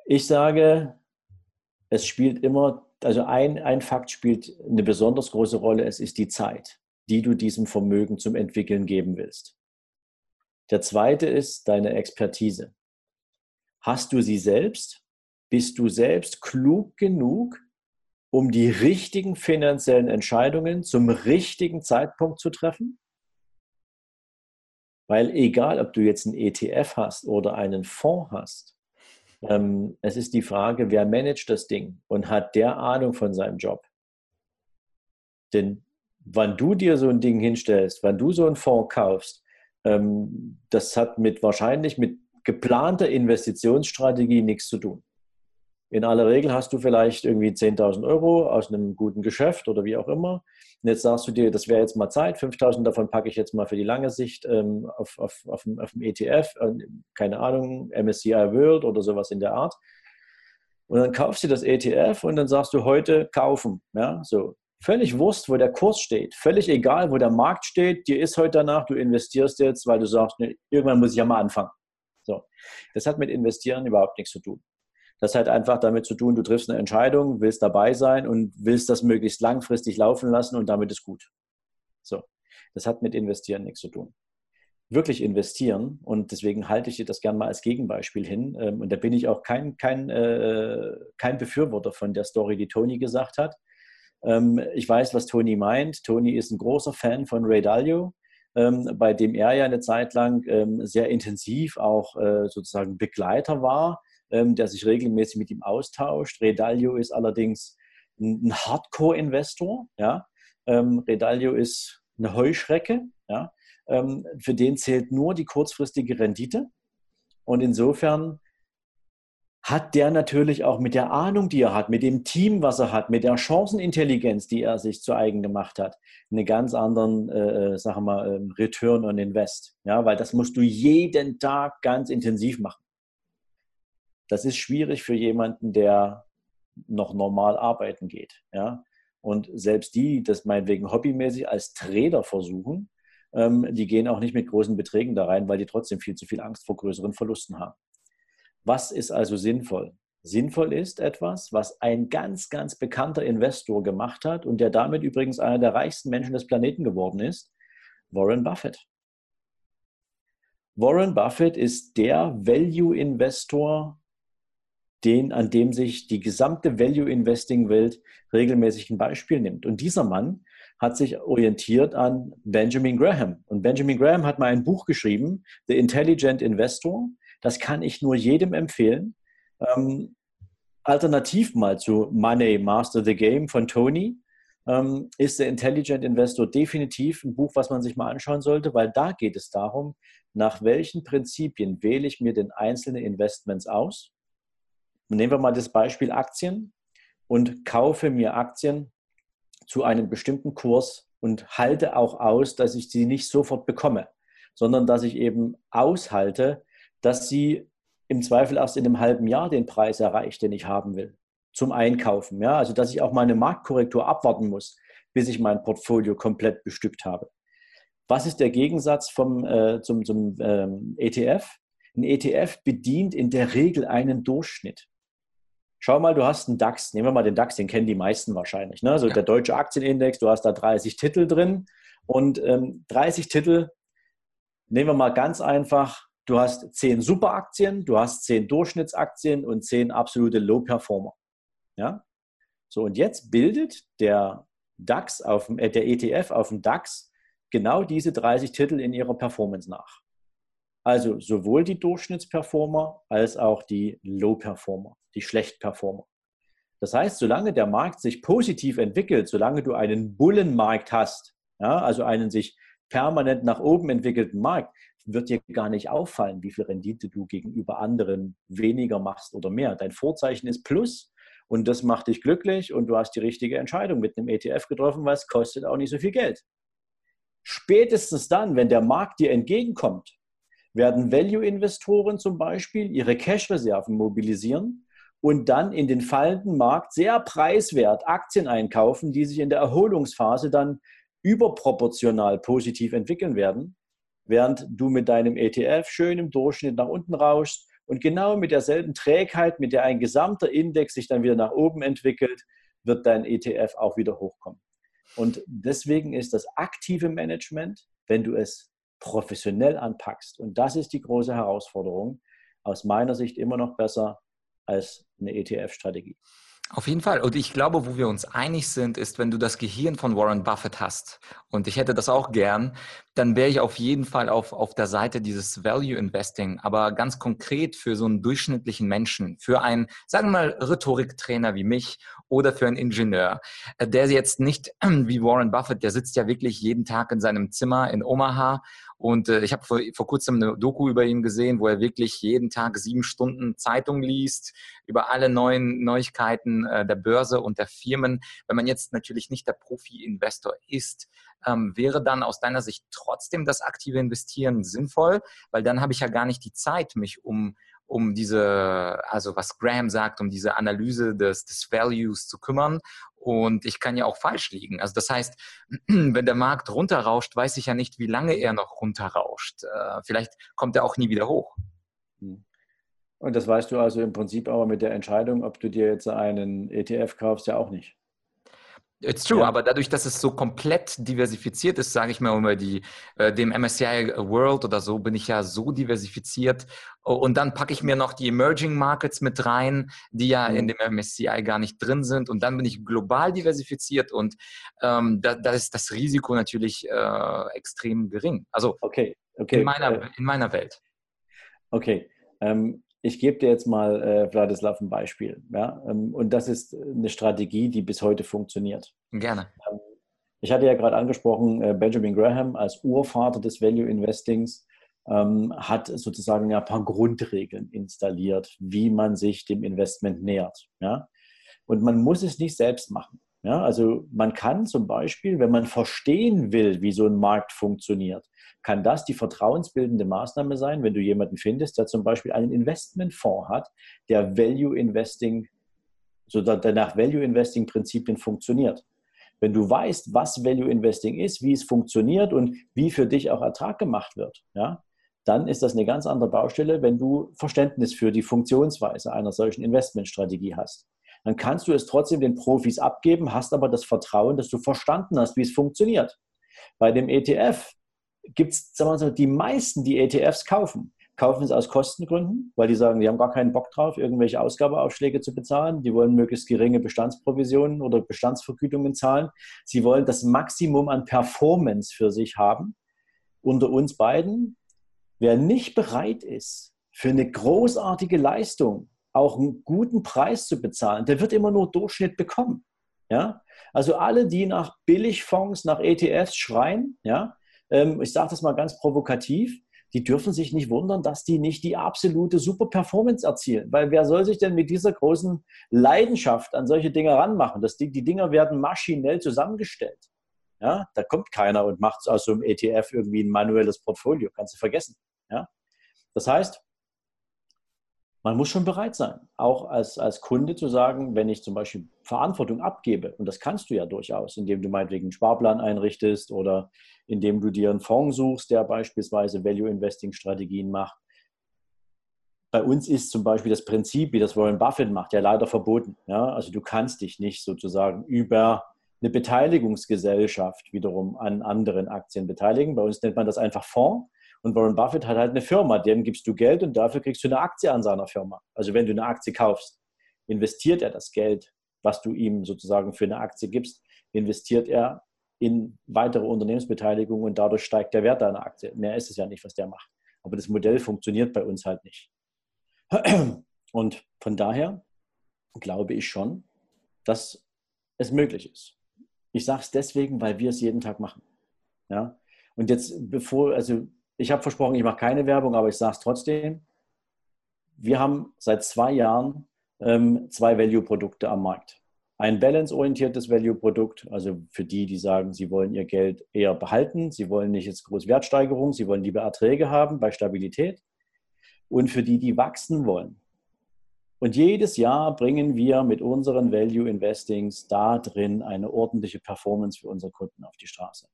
Ich sage, es spielt immer, also ein, ein Fakt spielt eine besonders große Rolle, es ist die Zeit, die du diesem Vermögen zum Entwickeln geben willst. Der zweite ist deine Expertise. Hast du sie selbst? Bist du selbst klug genug, um die richtigen finanziellen Entscheidungen zum richtigen Zeitpunkt zu treffen? Weil egal, ob du jetzt einen ETF hast oder einen Fonds hast, ähm, es ist die Frage, wer managt das Ding und hat der Ahnung von seinem Job? Denn wann du dir so ein Ding hinstellst, wann du so einen Fonds kaufst, ähm, das hat mit wahrscheinlich mit geplanter Investitionsstrategie nichts zu tun. In aller Regel hast du vielleicht irgendwie 10.000 Euro aus einem guten Geschäft oder wie auch immer. Und jetzt sagst du dir, das wäre jetzt mal Zeit, 5.000 davon packe ich jetzt mal für die lange Sicht ähm, auf, auf, auf, auf dem ETF, äh, keine Ahnung, MSCI World oder sowas in der Art. Und dann kaufst du das ETF und dann sagst du heute kaufen. Ja, so. Völlig Wurst, wo der Kurs steht. Völlig egal, wo der Markt steht. Dir ist heute danach, du investierst jetzt, weil du sagst, ne, irgendwann muss ich ja mal anfangen. So. Das hat mit Investieren überhaupt nichts zu tun. Das hat einfach damit zu tun, du triffst eine Entscheidung, willst dabei sein und willst das möglichst langfristig laufen lassen und damit ist gut. So, das hat mit Investieren nichts zu tun. Wirklich investieren und deswegen halte ich dir das gerne mal als Gegenbeispiel hin. Ähm, und da bin ich auch kein, kein, äh, kein Befürworter von der Story, die Tony gesagt hat. Ähm, ich weiß, was Tony meint. Tony ist ein großer Fan von Ray Dalio. Ähm, bei dem er ja eine Zeit lang sehr intensiv auch äh, sozusagen Begleiter war ähm, der sich regelmäßig mit ihm austauscht. Redalio ist allerdings ein Hardcore-Investor. Ja? Ähm, Redalio ist eine Heuschrecke. Ja? Ähm, für den zählt nur die kurzfristige Rendite. Und insofern hat der natürlich auch mit der Ahnung, die er hat, mit dem Team, was er hat, mit der Chancenintelligenz, die er sich zu eigen gemacht hat, einen ganz anderen, äh, äh sagen wir mal, ähm, Return on Invest. Ja, weil das musst du jeden Tag ganz intensiv machen. Das ist schwierig für jemanden, der noch normal arbeiten geht. Ja? Und selbst die, das meinetwegen hobbymäßig als Trader versuchen, ähm, die gehen auch nicht mit großen Beträgen da rein, weil die trotzdem viel zu viel Angst vor größeren Verlusten haben. Was ist also sinnvoll? Sinnvoll ist etwas, was ein ganz, ganz bekannter Investor gemacht hat und der damit übrigens einer der reichsten Menschen des Planeten geworden ist, Warren Buffett. Warren Buffett ist der Value-Investor den, an dem sich die gesamte Value-Investing-Welt regelmäßig ein Beispiel nimmt. Und dieser Mann hat sich orientiert an Benjamin Graham. Und Benjamin Graham hat mal ein Buch geschrieben, The Intelligent Investor. Das kann ich nur jedem empfehlen. Ähm, alternativ mal zu Money Master the Game von Tony ähm, ist The Intelligent Investor definitiv ein Buch, was man sich mal anschauen sollte, weil da geht es darum, nach welchen Prinzipien wähle ich mir denn einzelne Investments aus nehmen wir mal das Beispiel Aktien und kaufe mir Aktien zu einem bestimmten Kurs und halte auch aus, dass ich sie nicht sofort bekomme, sondern dass ich eben aushalte, dass sie im Zweifel erst in einem halben Jahr den Preis erreicht, den ich haben will, zum Einkaufen. Ja? Also dass ich auch meine Marktkorrektur abwarten muss, bis ich mein Portfolio komplett bestückt habe. Was ist der Gegensatz vom, äh, zum, zum ähm, ETF? Ein ETF bedient in der Regel einen Durchschnitt. Schau mal, du hast einen DAX. Nehmen wir mal den DAX, den kennen die meisten wahrscheinlich. Ne? Also ja. der deutsche Aktienindex, du hast da 30 Titel drin. Und ähm, 30 Titel, nehmen wir mal ganz einfach, du hast 10 Superaktien, du hast 10 Durchschnittsaktien und 10 absolute Low-Performer. Ja? So, und jetzt bildet der DAX auf dem, äh, der ETF auf dem DAX genau diese 30 Titel in ihrer Performance nach. Also sowohl die Durchschnittsperformer als auch die Low-Performer, die Schlechtperformer. Das heißt, solange der Markt sich positiv entwickelt, solange du einen Bullenmarkt hast, ja, also einen sich permanent nach oben entwickelten Markt, wird dir gar nicht auffallen, wie viel Rendite du gegenüber anderen weniger machst oder mehr. Dein Vorzeichen ist Plus und das macht dich glücklich und du hast die richtige Entscheidung mit einem ETF getroffen, weil es kostet auch nicht so viel Geld. Spätestens dann, wenn der Markt dir entgegenkommt, werden Value-Investoren zum Beispiel ihre Cash-Reserven mobilisieren und dann in den fallenden Markt sehr preiswert Aktien einkaufen, die sich in der Erholungsphase dann überproportional positiv entwickeln werden, während du mit deinem ETF schön im Durchschnitt nach unten rauschst und genau mit derselben Trägheit, mit der ein gesamter Index sich dann wieder nach oben entwickelt, wird dein ETF auch wieder hochkommen. Und deswegen ist das aktive Management, wenn du es professionell anpackst. Und das ist die große Herausforderung. Aus meiner Sicht immer noch besser als eine ETF-Strategie. Auf jeden Fall. Und ich glaube, wo wir uns einig sind, ist, wenn du das Gehirn von Warren Buffett hast, und ich hätte das auch gern, dann wäre ich auf jeden Fall auf, auf der Seite dieses Value Investing, aber ganz konkret für so einen durchschnittlichen Menschen, für einen, sagen wir mal, Rhetoriktrainer wie mich oder für einen Ingenieur, der jetzt nicht wie Warren Buffett, der sitzt ja wirklich jeden Tag in seinem Zimmer in Omaha und äh, ich habe vor, vor kurzem eine Doku über ihn gesehen, wo er wirklich jeden Tag sieben Stunden Zeitung liest, über alle neuen Neuigkeiten äh, der Börse und der Firmen. Wenn man jetzt natürlich nicht der Profi-Investor ist, ähm, wäre dann aus deiner Sicht trotzdem das aktive Investieren sinnvoll? Weil dann habe ich ja gar nicht die Zeit, mich um, um diese, also was Graham sagt, um diese Analyse des, des Values zu kümmern. Und ich kann ja auch falsch liegen. Also das heißt, wenn der Markt runterrauscht, weiß ich ja nicht, wie lange er noch runterrauscht. Äh, vielleicht kommt er auch nie wieder hoch. Hm. Und das weißt du also im Prinzip aber mit der Entscheidung, ob du dir jetzt einen ETF kaufst, ja auch nicht. It's true, ja. aber dadurch, dass es so komplett diversifiziert ist, sage ich mal, über die, äh, dem MSCI World oder so, bin ich ja so diversifiziert. Und dann packe ich mir noch die Emerging Markets mit rein, die ja mhm. in dem MSCI gar nicht drin sind. Und dann bin ich global diversifiziert und ähm, da, da ist das Risiko natürlich äh, extrem gering. Also okay, okay. In, meiner, äh, in meiner Welt. Okay. Ähm, ich gebe dir jetzt mal, äh, Vladislav, ein Beispiel. Ja? Ähm, und das ist eine Strategie, die bis heute funktioniert. Gerne. Ähm, ich hatte ja gerade angesprochen, äh, Benjamin Graham als Urvater des Value Investings ähm, hat sozusagen ein paar Grundregeln installiert, wie man sich dem Investment nähert. Ja? Und man muss es nicht selbst machen. Ja? Also man kann zum Beispiel, wenn man verstehen will, wie so ein Markt funktioniert, kann das die vertrauensbildende Maßnahme sein, wenn du jemanden findest, der zum Beispiel einen Investmentfonds hat, der Value Investing, so der nach Value Investing Prinzipien funktioniert. Wenn du weißt, was Value Investing ist, wie es funktioniert und wie für dich auch Ertrag gemacht wird, ja, dann ist das eine ganz andere Baustelle, wenn du Verständnis für die Funktionsweise einer solchen Investmentstrategie hast. Dann kannst du es trotzdem den Profis abgeben, hast aber das Vertrauen, dass du verstanden hast, wie es funktioniert. Bei dem ETF gibt es, sagen wir so, die meisten, die ETFs kaufen, kaufen es aus Kostengründen, weil die sagen, die haben gar keinen Bock drauf, irgendwelche Ausgabeaufschläge zu bezahlen. Die wollen möglichst geringe Bestandsprovisionen oder Bestandsvergütungen zahlen. Sie wollen das Maximum an Performance für sich haben. Unter uns beiden, wer nicht bereit ist, für eine großartige Leistung auch einen guten Preis zu bezahlen, der wird immer nur Durchschnitt bekommen. Ja? Also alle, die nach Billigfonds, nach ETFs schreien, ja, ähm, ich sage das mal ganz provokativ, die dürfen sich nicht wundern, dass die nicht die absolute super Performance erzielen. Weil wer soll sich denn mit dieser großen Leidenschaft an solche Dinge ranmachen? Das, die, die Dinger werden maschinell zusammengestellt. Ja, da kommt keiner und macht aus so einem ETF irgendwie ein manuelles Portfolio. Kannst du vergessen. Ja? Das heißt, man muss schon bereit sein, auch als, als Kunde zu sagen, wenn ich zum Beispiel Verantwortung abgebe, und das kannst du ja durchaus, indem du meinetwegen einen Sparplan einrichtest oder indem du dir einen Fonds suchst, der beispielsweise Value Investing Strategien macht. Bei uns ist zum Beispiel das Prinzip, wie das Warren Buffett macht, ja leider verboten. Ja? Also du kannst dich nicht sozusagen über eine Beteiligungsgesellschaft wiederum an anderen Aktien beteiligen. Bei uns nennt man das einfach Fonds. Und Warren Buffett hat halt eine Firma, dem gibst du Geld und dafür kriegst du eine Aktie an seiner Firma. Also wenn du eine Aktie kaufst, investiert er das Geld, was du ihm sozusagen für eine Aktie gibst, investiert er in weitere Unternehmensbeteiligung und dadurch steigt der Wert deiner Aktie. Mehr ist es ja nicht, was der macht. Aber das Modell funktioniert bei uns halt nicht. Und von daher glaube ich schon, dass es möglich ist. Ich sage es deswegen, weil wir es jeden Tag machen. Ja? Und jetzt, bevor, also ich habe versprochen, ich mache keine Werbung, aber ich sage es trotzdem. Wir haben seit zwei Jahren ähm, zwei Value-Produkte am Markt. Ein balance-orientiertes Value-Produkt, also für die, die sagen, sie wollen ihr Geld eher behalten, sie wollen nicht jetzt große Wertsteigerung, sie wollen lieber Erträge haben bei Stabilität. Und für die, die wachsen wollen. Und jedes Jahr bringen wir mit unseren Value Investings da drin eine ordentliche Performance für unsere Kunden auf die Straße.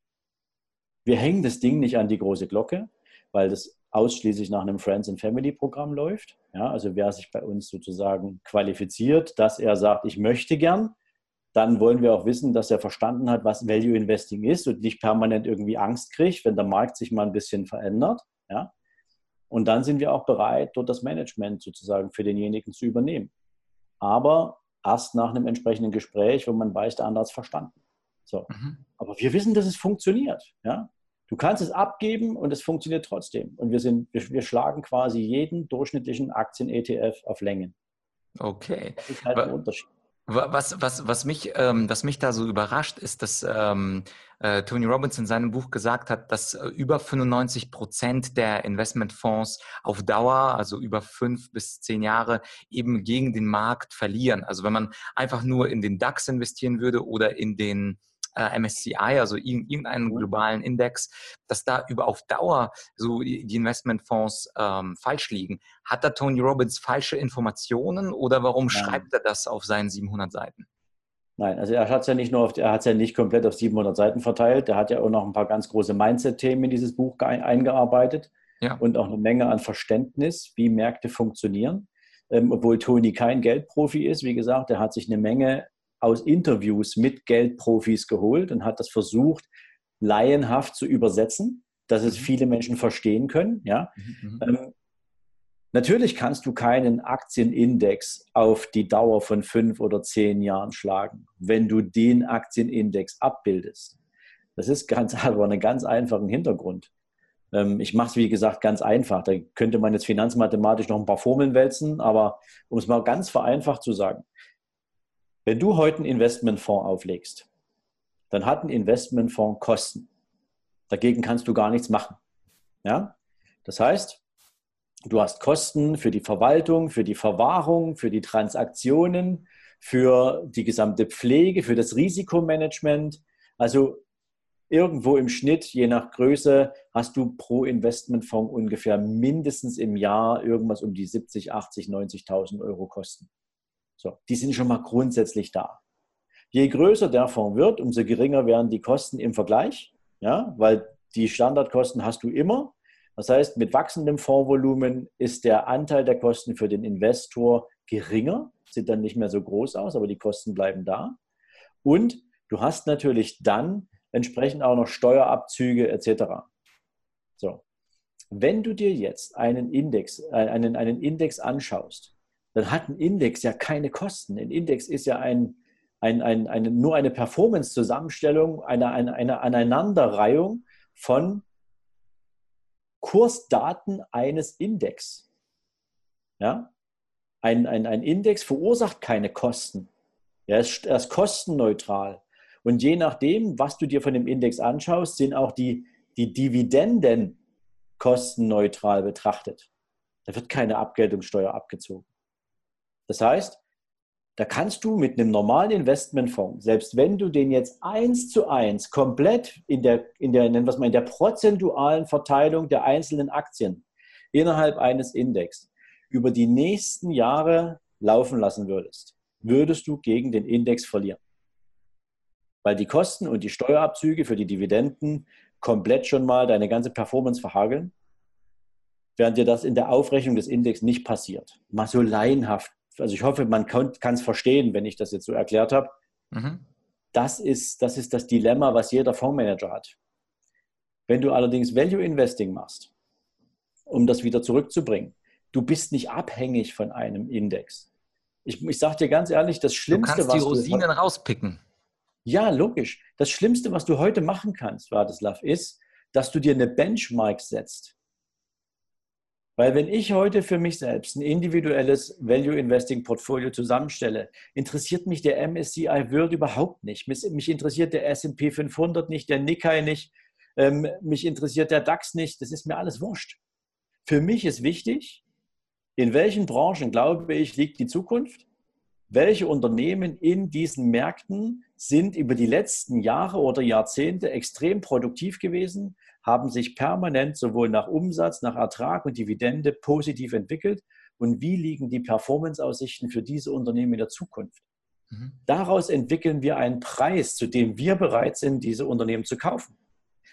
Wir hängen das Ding nicht an die große Glocke, weil das ausschließlich nach einem Friends and Family Programm läuft. Ja, also wer sich bei uns sozusagen qualifiziert, dass er sagt, ich möchte gern, dann wollen wir auch wissen, dass er verstanden hat, was Value Investing ist und nicht permanent irgendwie Angst kriegt, wenn der Markt sich mal ein bisschen verändert. Ja? Und dann sind wir auch bereit, dort das Management sozusagen für denjenigen zu übernehmen. Aber erst nach einem entsprechenden Gespräch, wo man weiß, der andere hat es verstanden. So. Mhm. Aber wir wissen, dass es funktioniert. Ja? Du kannst es abgeben und es funktioniert trotzdem. Und wir, sind, wir, wir schlagen quasi jeden durchschnittlichen Aktien-ETF auf Längen. Okay. Das ist halt ein Unterschied. Was, was, was, mich, ähm, was mich da so überrascht, ist, dass ähm, äh, Tony Robbins in seinem Buch gesagt hat, dass äh, über 95 Prozent der Investmentfonds auf Dauer, also über fünf bis zehn Jahre, eben gegen den Markt verlieren. Also wenn man einfach nur in den DAX investieren würde oder in den äh, MSCI, also irgendeinen mhm. globalen Index, dass da über auf Dauer so die Investmentfonds ähm, falsch liegen. Hat da Tony Robbins falsche Informationen oder warum Nein. schreibt er das auf seinen 700 Seiten? Nein, also er hat es ja nicht nur auf, er hat ja nicht komplett auf 700 Seiten verteilt. Er hat ja auch noch ein paar ganz große Mindset-Themen in dieses Buch eingearbeitet ja. und auch eine Menge an Verständnis, wie Märkte funktionieren. Ähm, obwohl Tony kein Geldprofi ist, wie gesagt, er hat sich eine Menge aus Interviews mit Geldprofis geholt und hat das versucht, laienhaft zu übersetzen, dass es mhm. viele Menschen verstehen können. Ja? Mhm, mhm. Ähm, natürlich kannst du keinen Aktienindex auf die Dauer von fünf oder zehn Jahren schlagen, wenn du den Aktienindex abbildest. Das ist ganz aber einen ganz einfachen Hintergrund. Ähm, ich mache es, wie gesagt, ganz einfach. Da könnte man jetzt finanzmathematisch noch ein paar Formeln wälzen, aber um es mal ganz vereinfacht zu sagen, wenn du heute einen Investmentfonds auflegst, dann hat ein Investmentfonds Kosten. Dagegen kannst du gar nichts machen. Ja? Das heißt, du hast Kosten für die Verwaltung, für die Verwahrung, für die Transaktionen, für die gesamte Pflege, für das Risikomanagement. Also irgendwo im Schnitt, je nach Größe, hast du pro Investmentfonds ungefähr mindestens im Jahr irgendwas um die 70, 80, 90.000 Euro Kosten. So, die sind schon mal grundsätzlich da. Je größer der Fonds wird, umso geringer werden die Kosten im Vergleich, ja, weil die Standardkosten hast du immer. Das heißt, mit wachsendem Fondsvolumen ist der Anteil der Kosten für den Investor geringer, sieht dann nicht mehr so groß aus, aber die Kosten bleiben da. Und du hast natürlich dann entsprechend auch noch Steuerabzüge etc. So. Wenn du dir jetzt einen Index, äh, einen, einen Index anschaust, dann hat ein Index ja keine Kosten. Ein Index ist ja ein, ein, ein, eine, nur eine Performance-Zusammenstellung, eine, eine, eine Aneinanderreihung von Kursdaten eines Index. Ja? Ein, ein, ein Index verursacht keine Kosten. Er ist, er ist kostenneutral. Und je nachdem, was du dir von dem Index anschaust, sind auch die, die Dividenden kostenneutral betrachtet. Da wird keine Abgeltungssteuer abgezogen. Das heißt, da kannst du mit einem normalen Investmentfonds, selbst wenn du den jetzt eins zu eins komplett in der, in der, nennen wir es mal, in der prozentualen Verteilung der einzelnen Aktien innerhalb eines Index über die nächsten Jahre laufen lassen würdest, würdest du gegen den Index verlieren. Weil die Kosten und die Steuerabzüge für die Dividenden komplett schon mal deine ganze Performance verhageln, während dir das in der Aufrechnung des Index nicht passiert. Mal so laienhaft. Also ich hoffe, man kann es verstehen, wenn ich das jetzt so erklärt habe. Mhm. Das, ist, das ist das Dilemma, was jeder Fondsmanager hat. Wenn du allerdings Value Investing machst, um das wieder zurückzubringen, du bist nicht abhängig von einem Index. Ich, ich sage dir ganz ehrlich, das Schlimmste, du kannst die Rosinen du, rauspicken. Ja, logisch. Das Schlimmste, was du heute machen kannst, Vladislav, ist, dass du dir eine Benchmark setzt. Weil wenn ich heute für mich selbst ein individuelles Value Investing Portfolio zusammenstelle, interessiert mich der MSCI World überhaupt nicht. Mich interessiert der S&P 500 nicht, der Nikkei nicht, ähm, mich interessiert der DAX nicht. Das ist mir alles wurscht. Für mich ist wichtig, in welchen Branchen, glaube ich, liegt die Zukunft? Welche Unternehmen in diesen Märkten sind über die letzten Jahre oder Jahrzehnte extrem produktiv gewesen, haben sich permanent sowohl nach Umsatz, nach Ertrag und Dividende positiv entwickelt? Und wie liegen die Performance-Aussichten für diese Unternehmen in der Zukunft? Mhm. Daraus entwickeln wir einen Preis, zu dem wir bereit sind, diese Unternehmen zu kaufen.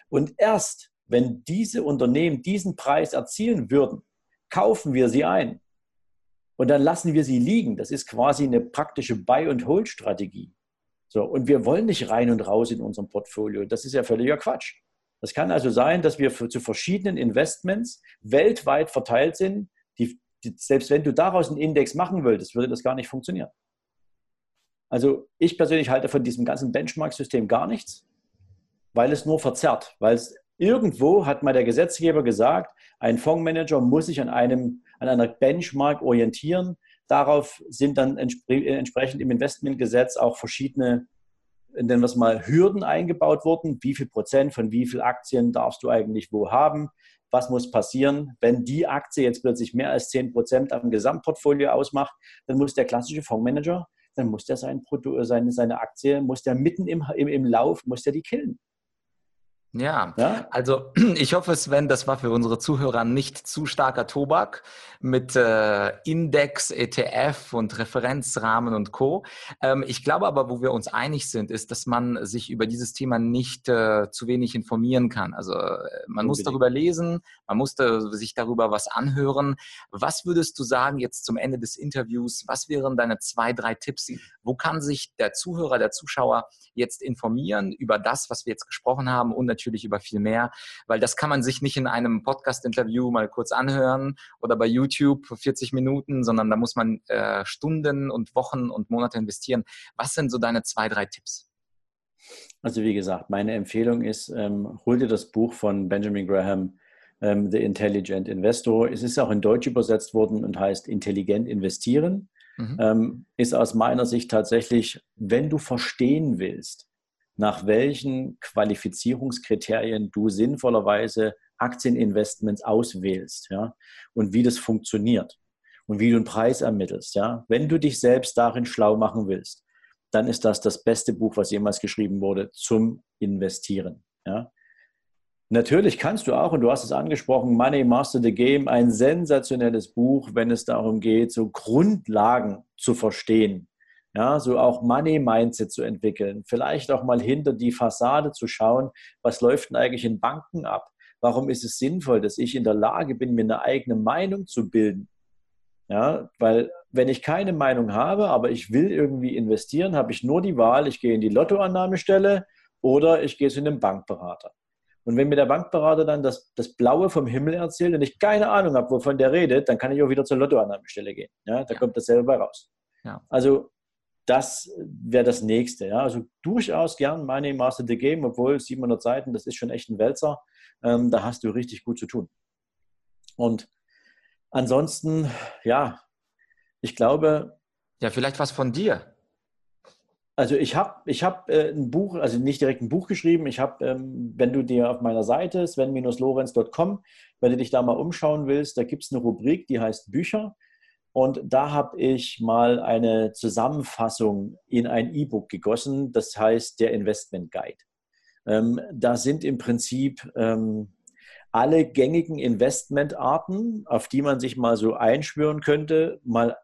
Und erst wenn diese Unternehmen diesen Preis erzielen würden, kaufen wir sie ein. Und dann lassen wir sie liegen. Das ist quasi eine praktische Buy- and Hold-Strategie. So, und wir wollen nicht rein und raus in unserem Portfolio. Das ist ja völliger Quatsch. Das kann also sein, dass wir für, zu verschiedenen Investments weltweit verteilt sind. Die, die, selbst wenn du daraus einen Index machen würdest, würde das gar nicht funktionieren. Also ich persönlich halte von diesem ganzen Benchmark-System gar nichts, weil es nur verzerrt, weil es irgendwo hat mal der Gesetzgeber gesagt, ein Fondsmanager muss sich an, einem, an einer Benchmark orientieren. Darauf sind dann entsprechend im Investmentgesetz auch verschiedene, nennen wir es mal, Hürden eingebaut worden. Wie viel Prozent von wie viel Aktien darfst du eigentlich wo haben? Was muss passieren, wenn die Aktie jetzt plötzlich mehr als 10 Prozent am Gesamtportfolio ausmacht? Dann muss der klassische Fondsmanager, dann muss der sein Produkt, seine, seine Aktie, muss der mitten im, im, im Lauf, muss der die killen. Ja, ja, also ich hoffe, Sven, das war für unsere Zuhörer nicht zu starker Tobak mit äh, Index, ETF und Referenzrahmen und Co. Ähm, ich glaube aber, wo wir uns einig sind, ist, dass man sich über dieses Thema nicht äh, zu wenig informieren kann. Also äh, man muss darüber lesen, man muss sich darüber was anhören. Was würdest du sagen jetzt zum Ende des Interviews? Was wären deine zwei, drei Tipps? Wo kann sich der Zuhörer, der Zuschauer jetzt informieren über das, was wir jetzt gesprochen haben und natürlich über viel mehr, weil das kann man sich nicht in einem Podcast-Interview mal kurz anhören oder bei YouTube für 40 Minuten, sondern da muss man äh, Stunden und Wochen und Monate investieren. Was sind so deine zwei, drei Tipps? Also wie gesagt, meine Empfehlung ist, ähm, hol dir das Buch von Benjamin Graham, ähm, The Intelligent Investor. Es ist auch in Deutsch übersetzt worden und heißt Intelligent investieren. Mhm. Ähm, ist aus meiner Sicht tatsächlich, wenn du verstehen willst, nach welchen Qualifizierungskriterien du sinnvollerweise Aktieninvestments auswählst, ja, und wie das funktioniert und wie du einen Preis ermittelst, ja. Wenn du dich selbst darin schlau machen willst, dann ist das das beste Buch, was jemals geschrieben wurde zum Investieren, ja. Natürlich kannst du auch, und du hast es angesprochen, Money Master the Game, ein sensationelles Buch, wenn es darum geht, so Grundlagen zu verstehen, ja, so auch Money Mindset zu entwickeln, vielleicht auch mal hinter die Fassade zu schauen, was läuft denn eigentlich in Banken ab? Warum ist es sinnvoll, dass ich in der Lage bin, mir eine eigene Meinung zu bilden? Ja, weil wenn ich keine Meinung habe, aber ich will irgendwie investieren, habe ich nur die Wahl, ich gehe in die Lottoannahmestelle oder ich gehe zu einem Bankberater. Und wenn mir der Bankberater dann das, das Blaue vom Himmel erzählt und ich keine Ahnung habe, wovon der redet, dann kann ich auch wieder zur Lottoannahmestelle gehen. Ja, da ja. kommt dasselbe bei raus. Ja. Also das wäre das nächste. Ja? Also durchaus gern Money Master the Game, obwohl 700 Seiten, das ist schon echt ein Wälzer. Ähm, da hast du richtig gut zu tun. Und ansonsten, ja, ich glaube. Ja, vielleicht was von dir. Also ich habe ich hab, äh, ein Buch, also nicht direkt ein Buch geschrieben. Ich habe, ähm, wenn du dir auf meiner Seite sven-lorenz.com, wenn du dich da mal umschauen willst, da gibt es eine Rubrik, die heißt Bücher. Und da habe ich mal eine Zusammenfassung in ein E-Book gegossen, das heißt der Investment Guide. Ähm, da sind im Prinzip ähm, alle gängigen Investmentarten, auf die man sich mal so einschwören könnte, mal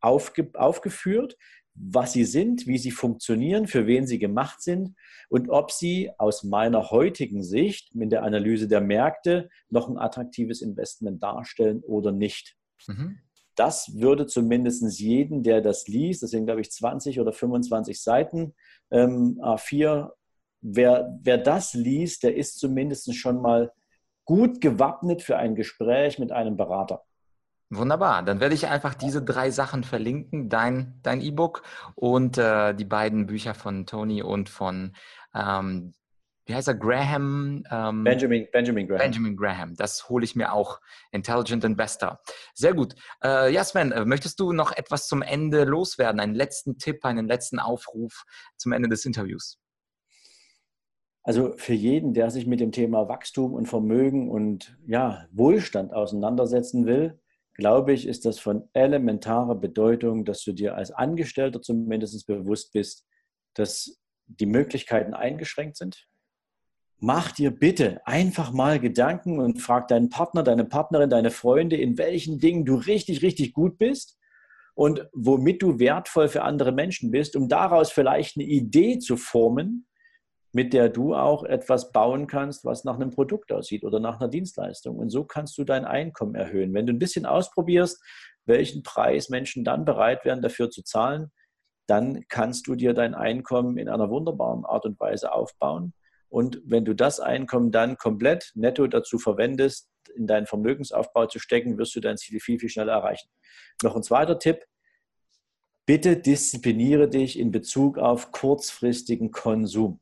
aufge aufgeführt was sie sind, wie sie funktionieren, für wen sie gemacht sind und ob sie aus meiner heutigen Sicht mit der Analyse der Märkte noch ein attraktives Investment darstellen oder nicht. Mhm. Das würde zumindest jeden, der das liest, das sind glaube ich 20 oder 25 Seiten, ähm, A4, wer, wer das liest, der ist zumindest schon mal gut gewappnet für ein Gespräch mit einem Berater. Wunderbar. Dann werde ich einfach diese drei Sachen verlinken, dein dein E-Book und äh, die beiden Bücher von Tony und von ähm, wie heißt er Graham ähm, Benjamin Benjamin Graham. Benjamin Graham. Das hole ich mir auch. Intelligent Investor. Sehr gut. Äh, ja, Sven, äh, möchtest du noch etwas zum Ende loswerden? Einen letzten Tipp, einen letzten Aufruf zum Ende des Interviews? Also für jeden, der sich mit dem Thema Wachstum und Vermögen und ja, Wohlstand auseinandersetzen will, glaube ich, ist das von elementarer Bedeutung, dass du dir als Angestellter zumindest bewusst bist, dass die Möglichkeiten eingeschränkt sind. Mach dir bitte einfach mal Gedanken und frag deinen Partner, deine Partnerin, deine Freunde, in welchen Dingen du richtig, richtig gut bist und womit du wertvoll für andere Menschen bist, um daraus vielleicht eine Idee zu formen, mit der du auch etwas bauen kannst, was nach einem Produkt aussieht oder nach einer Dienstleistung. Und so kannst du dein Einkommen erhöhen. Wenn du ein bisschen ausprobierst, welchen Preis Menschen dann bereit wären, dafür zu zahlen, dann kannst du dir dein Einkommen in einer wunderbaren Art und Weise aufbauen. Und wenn du das Einkommen dann komplett netto dazu verwendest, in deinen Vermögensaufbau zu stecken, wirst du dein Ziel viel, viel schneller erreichen. Noch ein zweiter Tipp. Bitte diszipliniere dich in Bezug auf kurzfristigen Konsum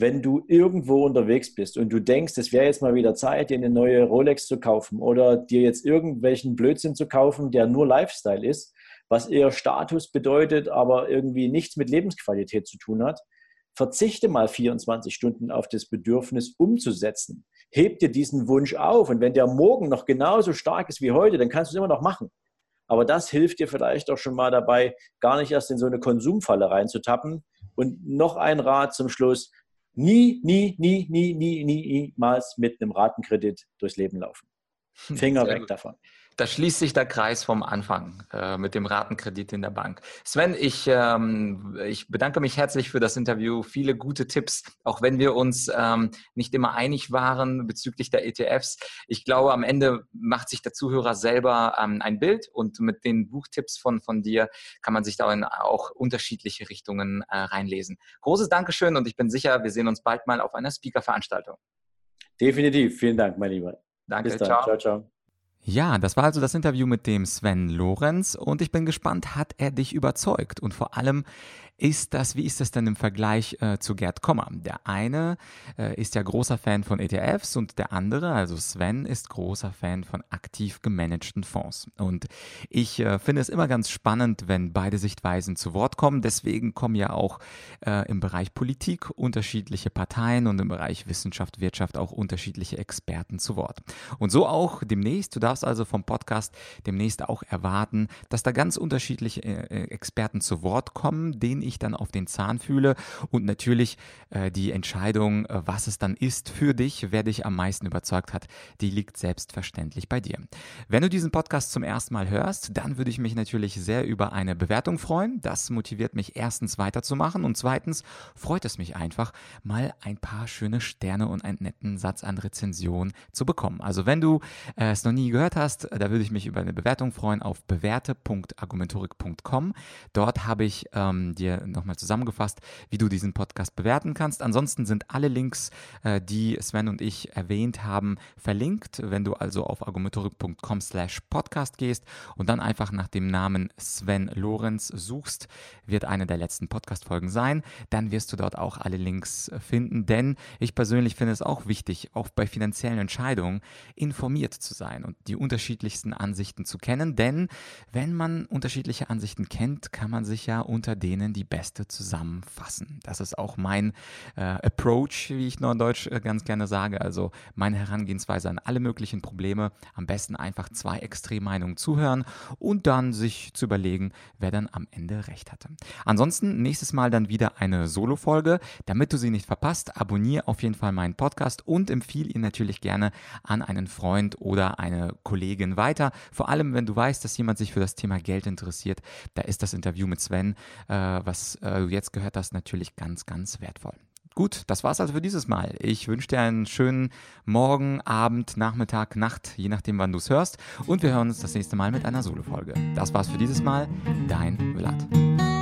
wenn du irgendwo unterwegs bist und du denkst, es wäre jetzt mal wieder Zeit, dir eine neue Rolex zu kaufen oder dir jetzt irgendwelchen Blödsinn zu kaufen, der nur Lifestyle ist, was eher Status bedeutet, aber irgendwie nichts mit Lebensqualität zu tun hat, verzichte mal 24 Stunden auf das Bedürfnis umzusetzen. Heb dir diesen Wunsch auf und wenn der morgen noch genauso stark ist wie heute, dann kannst du es immer noch machen. Aber das hilft dir vielleicht auch schon mal dabei, gar nicht erst in so eine Konsumfalle reinzutappen. Und noch ein Rat zum Schluss, nie, nie, nie, nie, nie, niemals mit einem Ratenkredit durchs Leben laufen. Finger Sehr weg davon da schließt sich der Kreis vom Anfang äh, mit dem Ratenkredit in der Bank. Sven, ich, ähm, ich bedanke mich herzlich für das Interview. Viele gute Tipps, auch wenn wir uns ähm, nicht immer einig waren bezüglich der ETFs. Ich glaube, am Ende macht sich der Zuhörer selber ähm, ein Bild und mit den Buchtipps von, von dir kann man sich da in auch unterschiedliche Richtungen äh, reinlesen. Großes Dankeschön und ich bin sicher, wir sehen uns bald mal auf einer Speaker-Veranstaltung. Definitiv. Vielen Dank, mein Lieber. Danke. Bis dann. Ciao, ciao. ciao. Ja, das war also das Interview mit dem Sven Lorenz und ich bin gespannt, hat er dich überzeugt? Und vor allem ist das, wie ist das denn im Vergleich äh, zu Gerd Kommer? Der eine äh, ist ja großer Fan von ETFs und der andere, also Sven, ist großer Fan von aktiv gemanagten Fonds. Und ich äh, finde es immer ganz spannend, wenn beide Sichtweisen zu Wort kommen. Deswegen kommen ja auch äh, im Bereich Politik unterschiedliche Parteien und im Bereich Wissenschaft, Wirtschaft auch unterschiedliche Experten zu Wort. Und so auch demnächst, du darfst also vom Podcast demnächst auch erwarten, dass da ganz unterschiedliche äh, äh, Experten zu Wort kommen, denen ich dann auf den Zahn fühle und natürlich äh, die Entscheidung, äh, was es dann ist für dich, wer dich am meisten überzeugt hat, die liegt selbstverständlich bei dir. Wenn du diesen Podcast zum ersten Mal hörst, dann würde ich mich natürlich sehr über eine Bewertung freuen. Das motiviert mich erstens weiterzumachen und zweitens freut es mich einfach, mal ein paar schöne Sterne und einen netten Satz an Rezension zu bekommen. Also wenn du äh, es noch nie gehört hast, da würde ich mich über eine Bewertung freuen auf bewerte.argumentorik.com. Dort habe ich ähm, dir nochmal zusammengefasst, wie du diesen Podcast bewerten kannst. Ansonsten sind alle Links, äh, die Sven und ich erwähnt haben, verlinkt. Wenn du also auf argumentorik.com slash podcast gehst und dann einfach nach dem Namen Sven Lorenz suchst, wird eine der letzten Podcast-Folgen sein. Dann wirst du dort auch alle Links finden, denn ich persönlich finde es auch wichtig, auch bei finanziellen Entscheidungen informiert zu sein und die unterschiedlichsten Ansichten zu kennen, denn wenn man unterschiedliche Ansichten kennt, kann man sich ja unter denen die beste zusammenfassen. Das ist auch mein äh, Approach, wie ich Neudeutsch äh, ganz gerne sage. Also meine Herangehensweise an alle möglichen Probleme. Am besten einfach zwei Extremmeinungen zuhören und dann sich zu überlegen, wer dann am Ende recht hatte. Ansonsten nächstes Mal dann wieder eine Solo-Folge. Damit du sie nicht verpasst, abonniere auf jeden Fall meinen Podcast und empfehle ihn natürlich gerne an einen Freund oder eine Kollegin weiter. Vor allem, wenn du weißt, dass jemand sich für das Thema Geld interessiert, da ist das Interview mit Sven, äh, was äh, jetzt gehört hast, natürlich ganz, ganz wertvoll. Gut, das war's also für dieses Mal. Ich wünsche dir einen schönen Morgen, Abend, Nachmittag, Nacht, je nachdem, wann du es hörst. Und wir hören uns das nächste Mal mit einer Solo-Folge. Das war's für dieses Mal. Dein Vlad.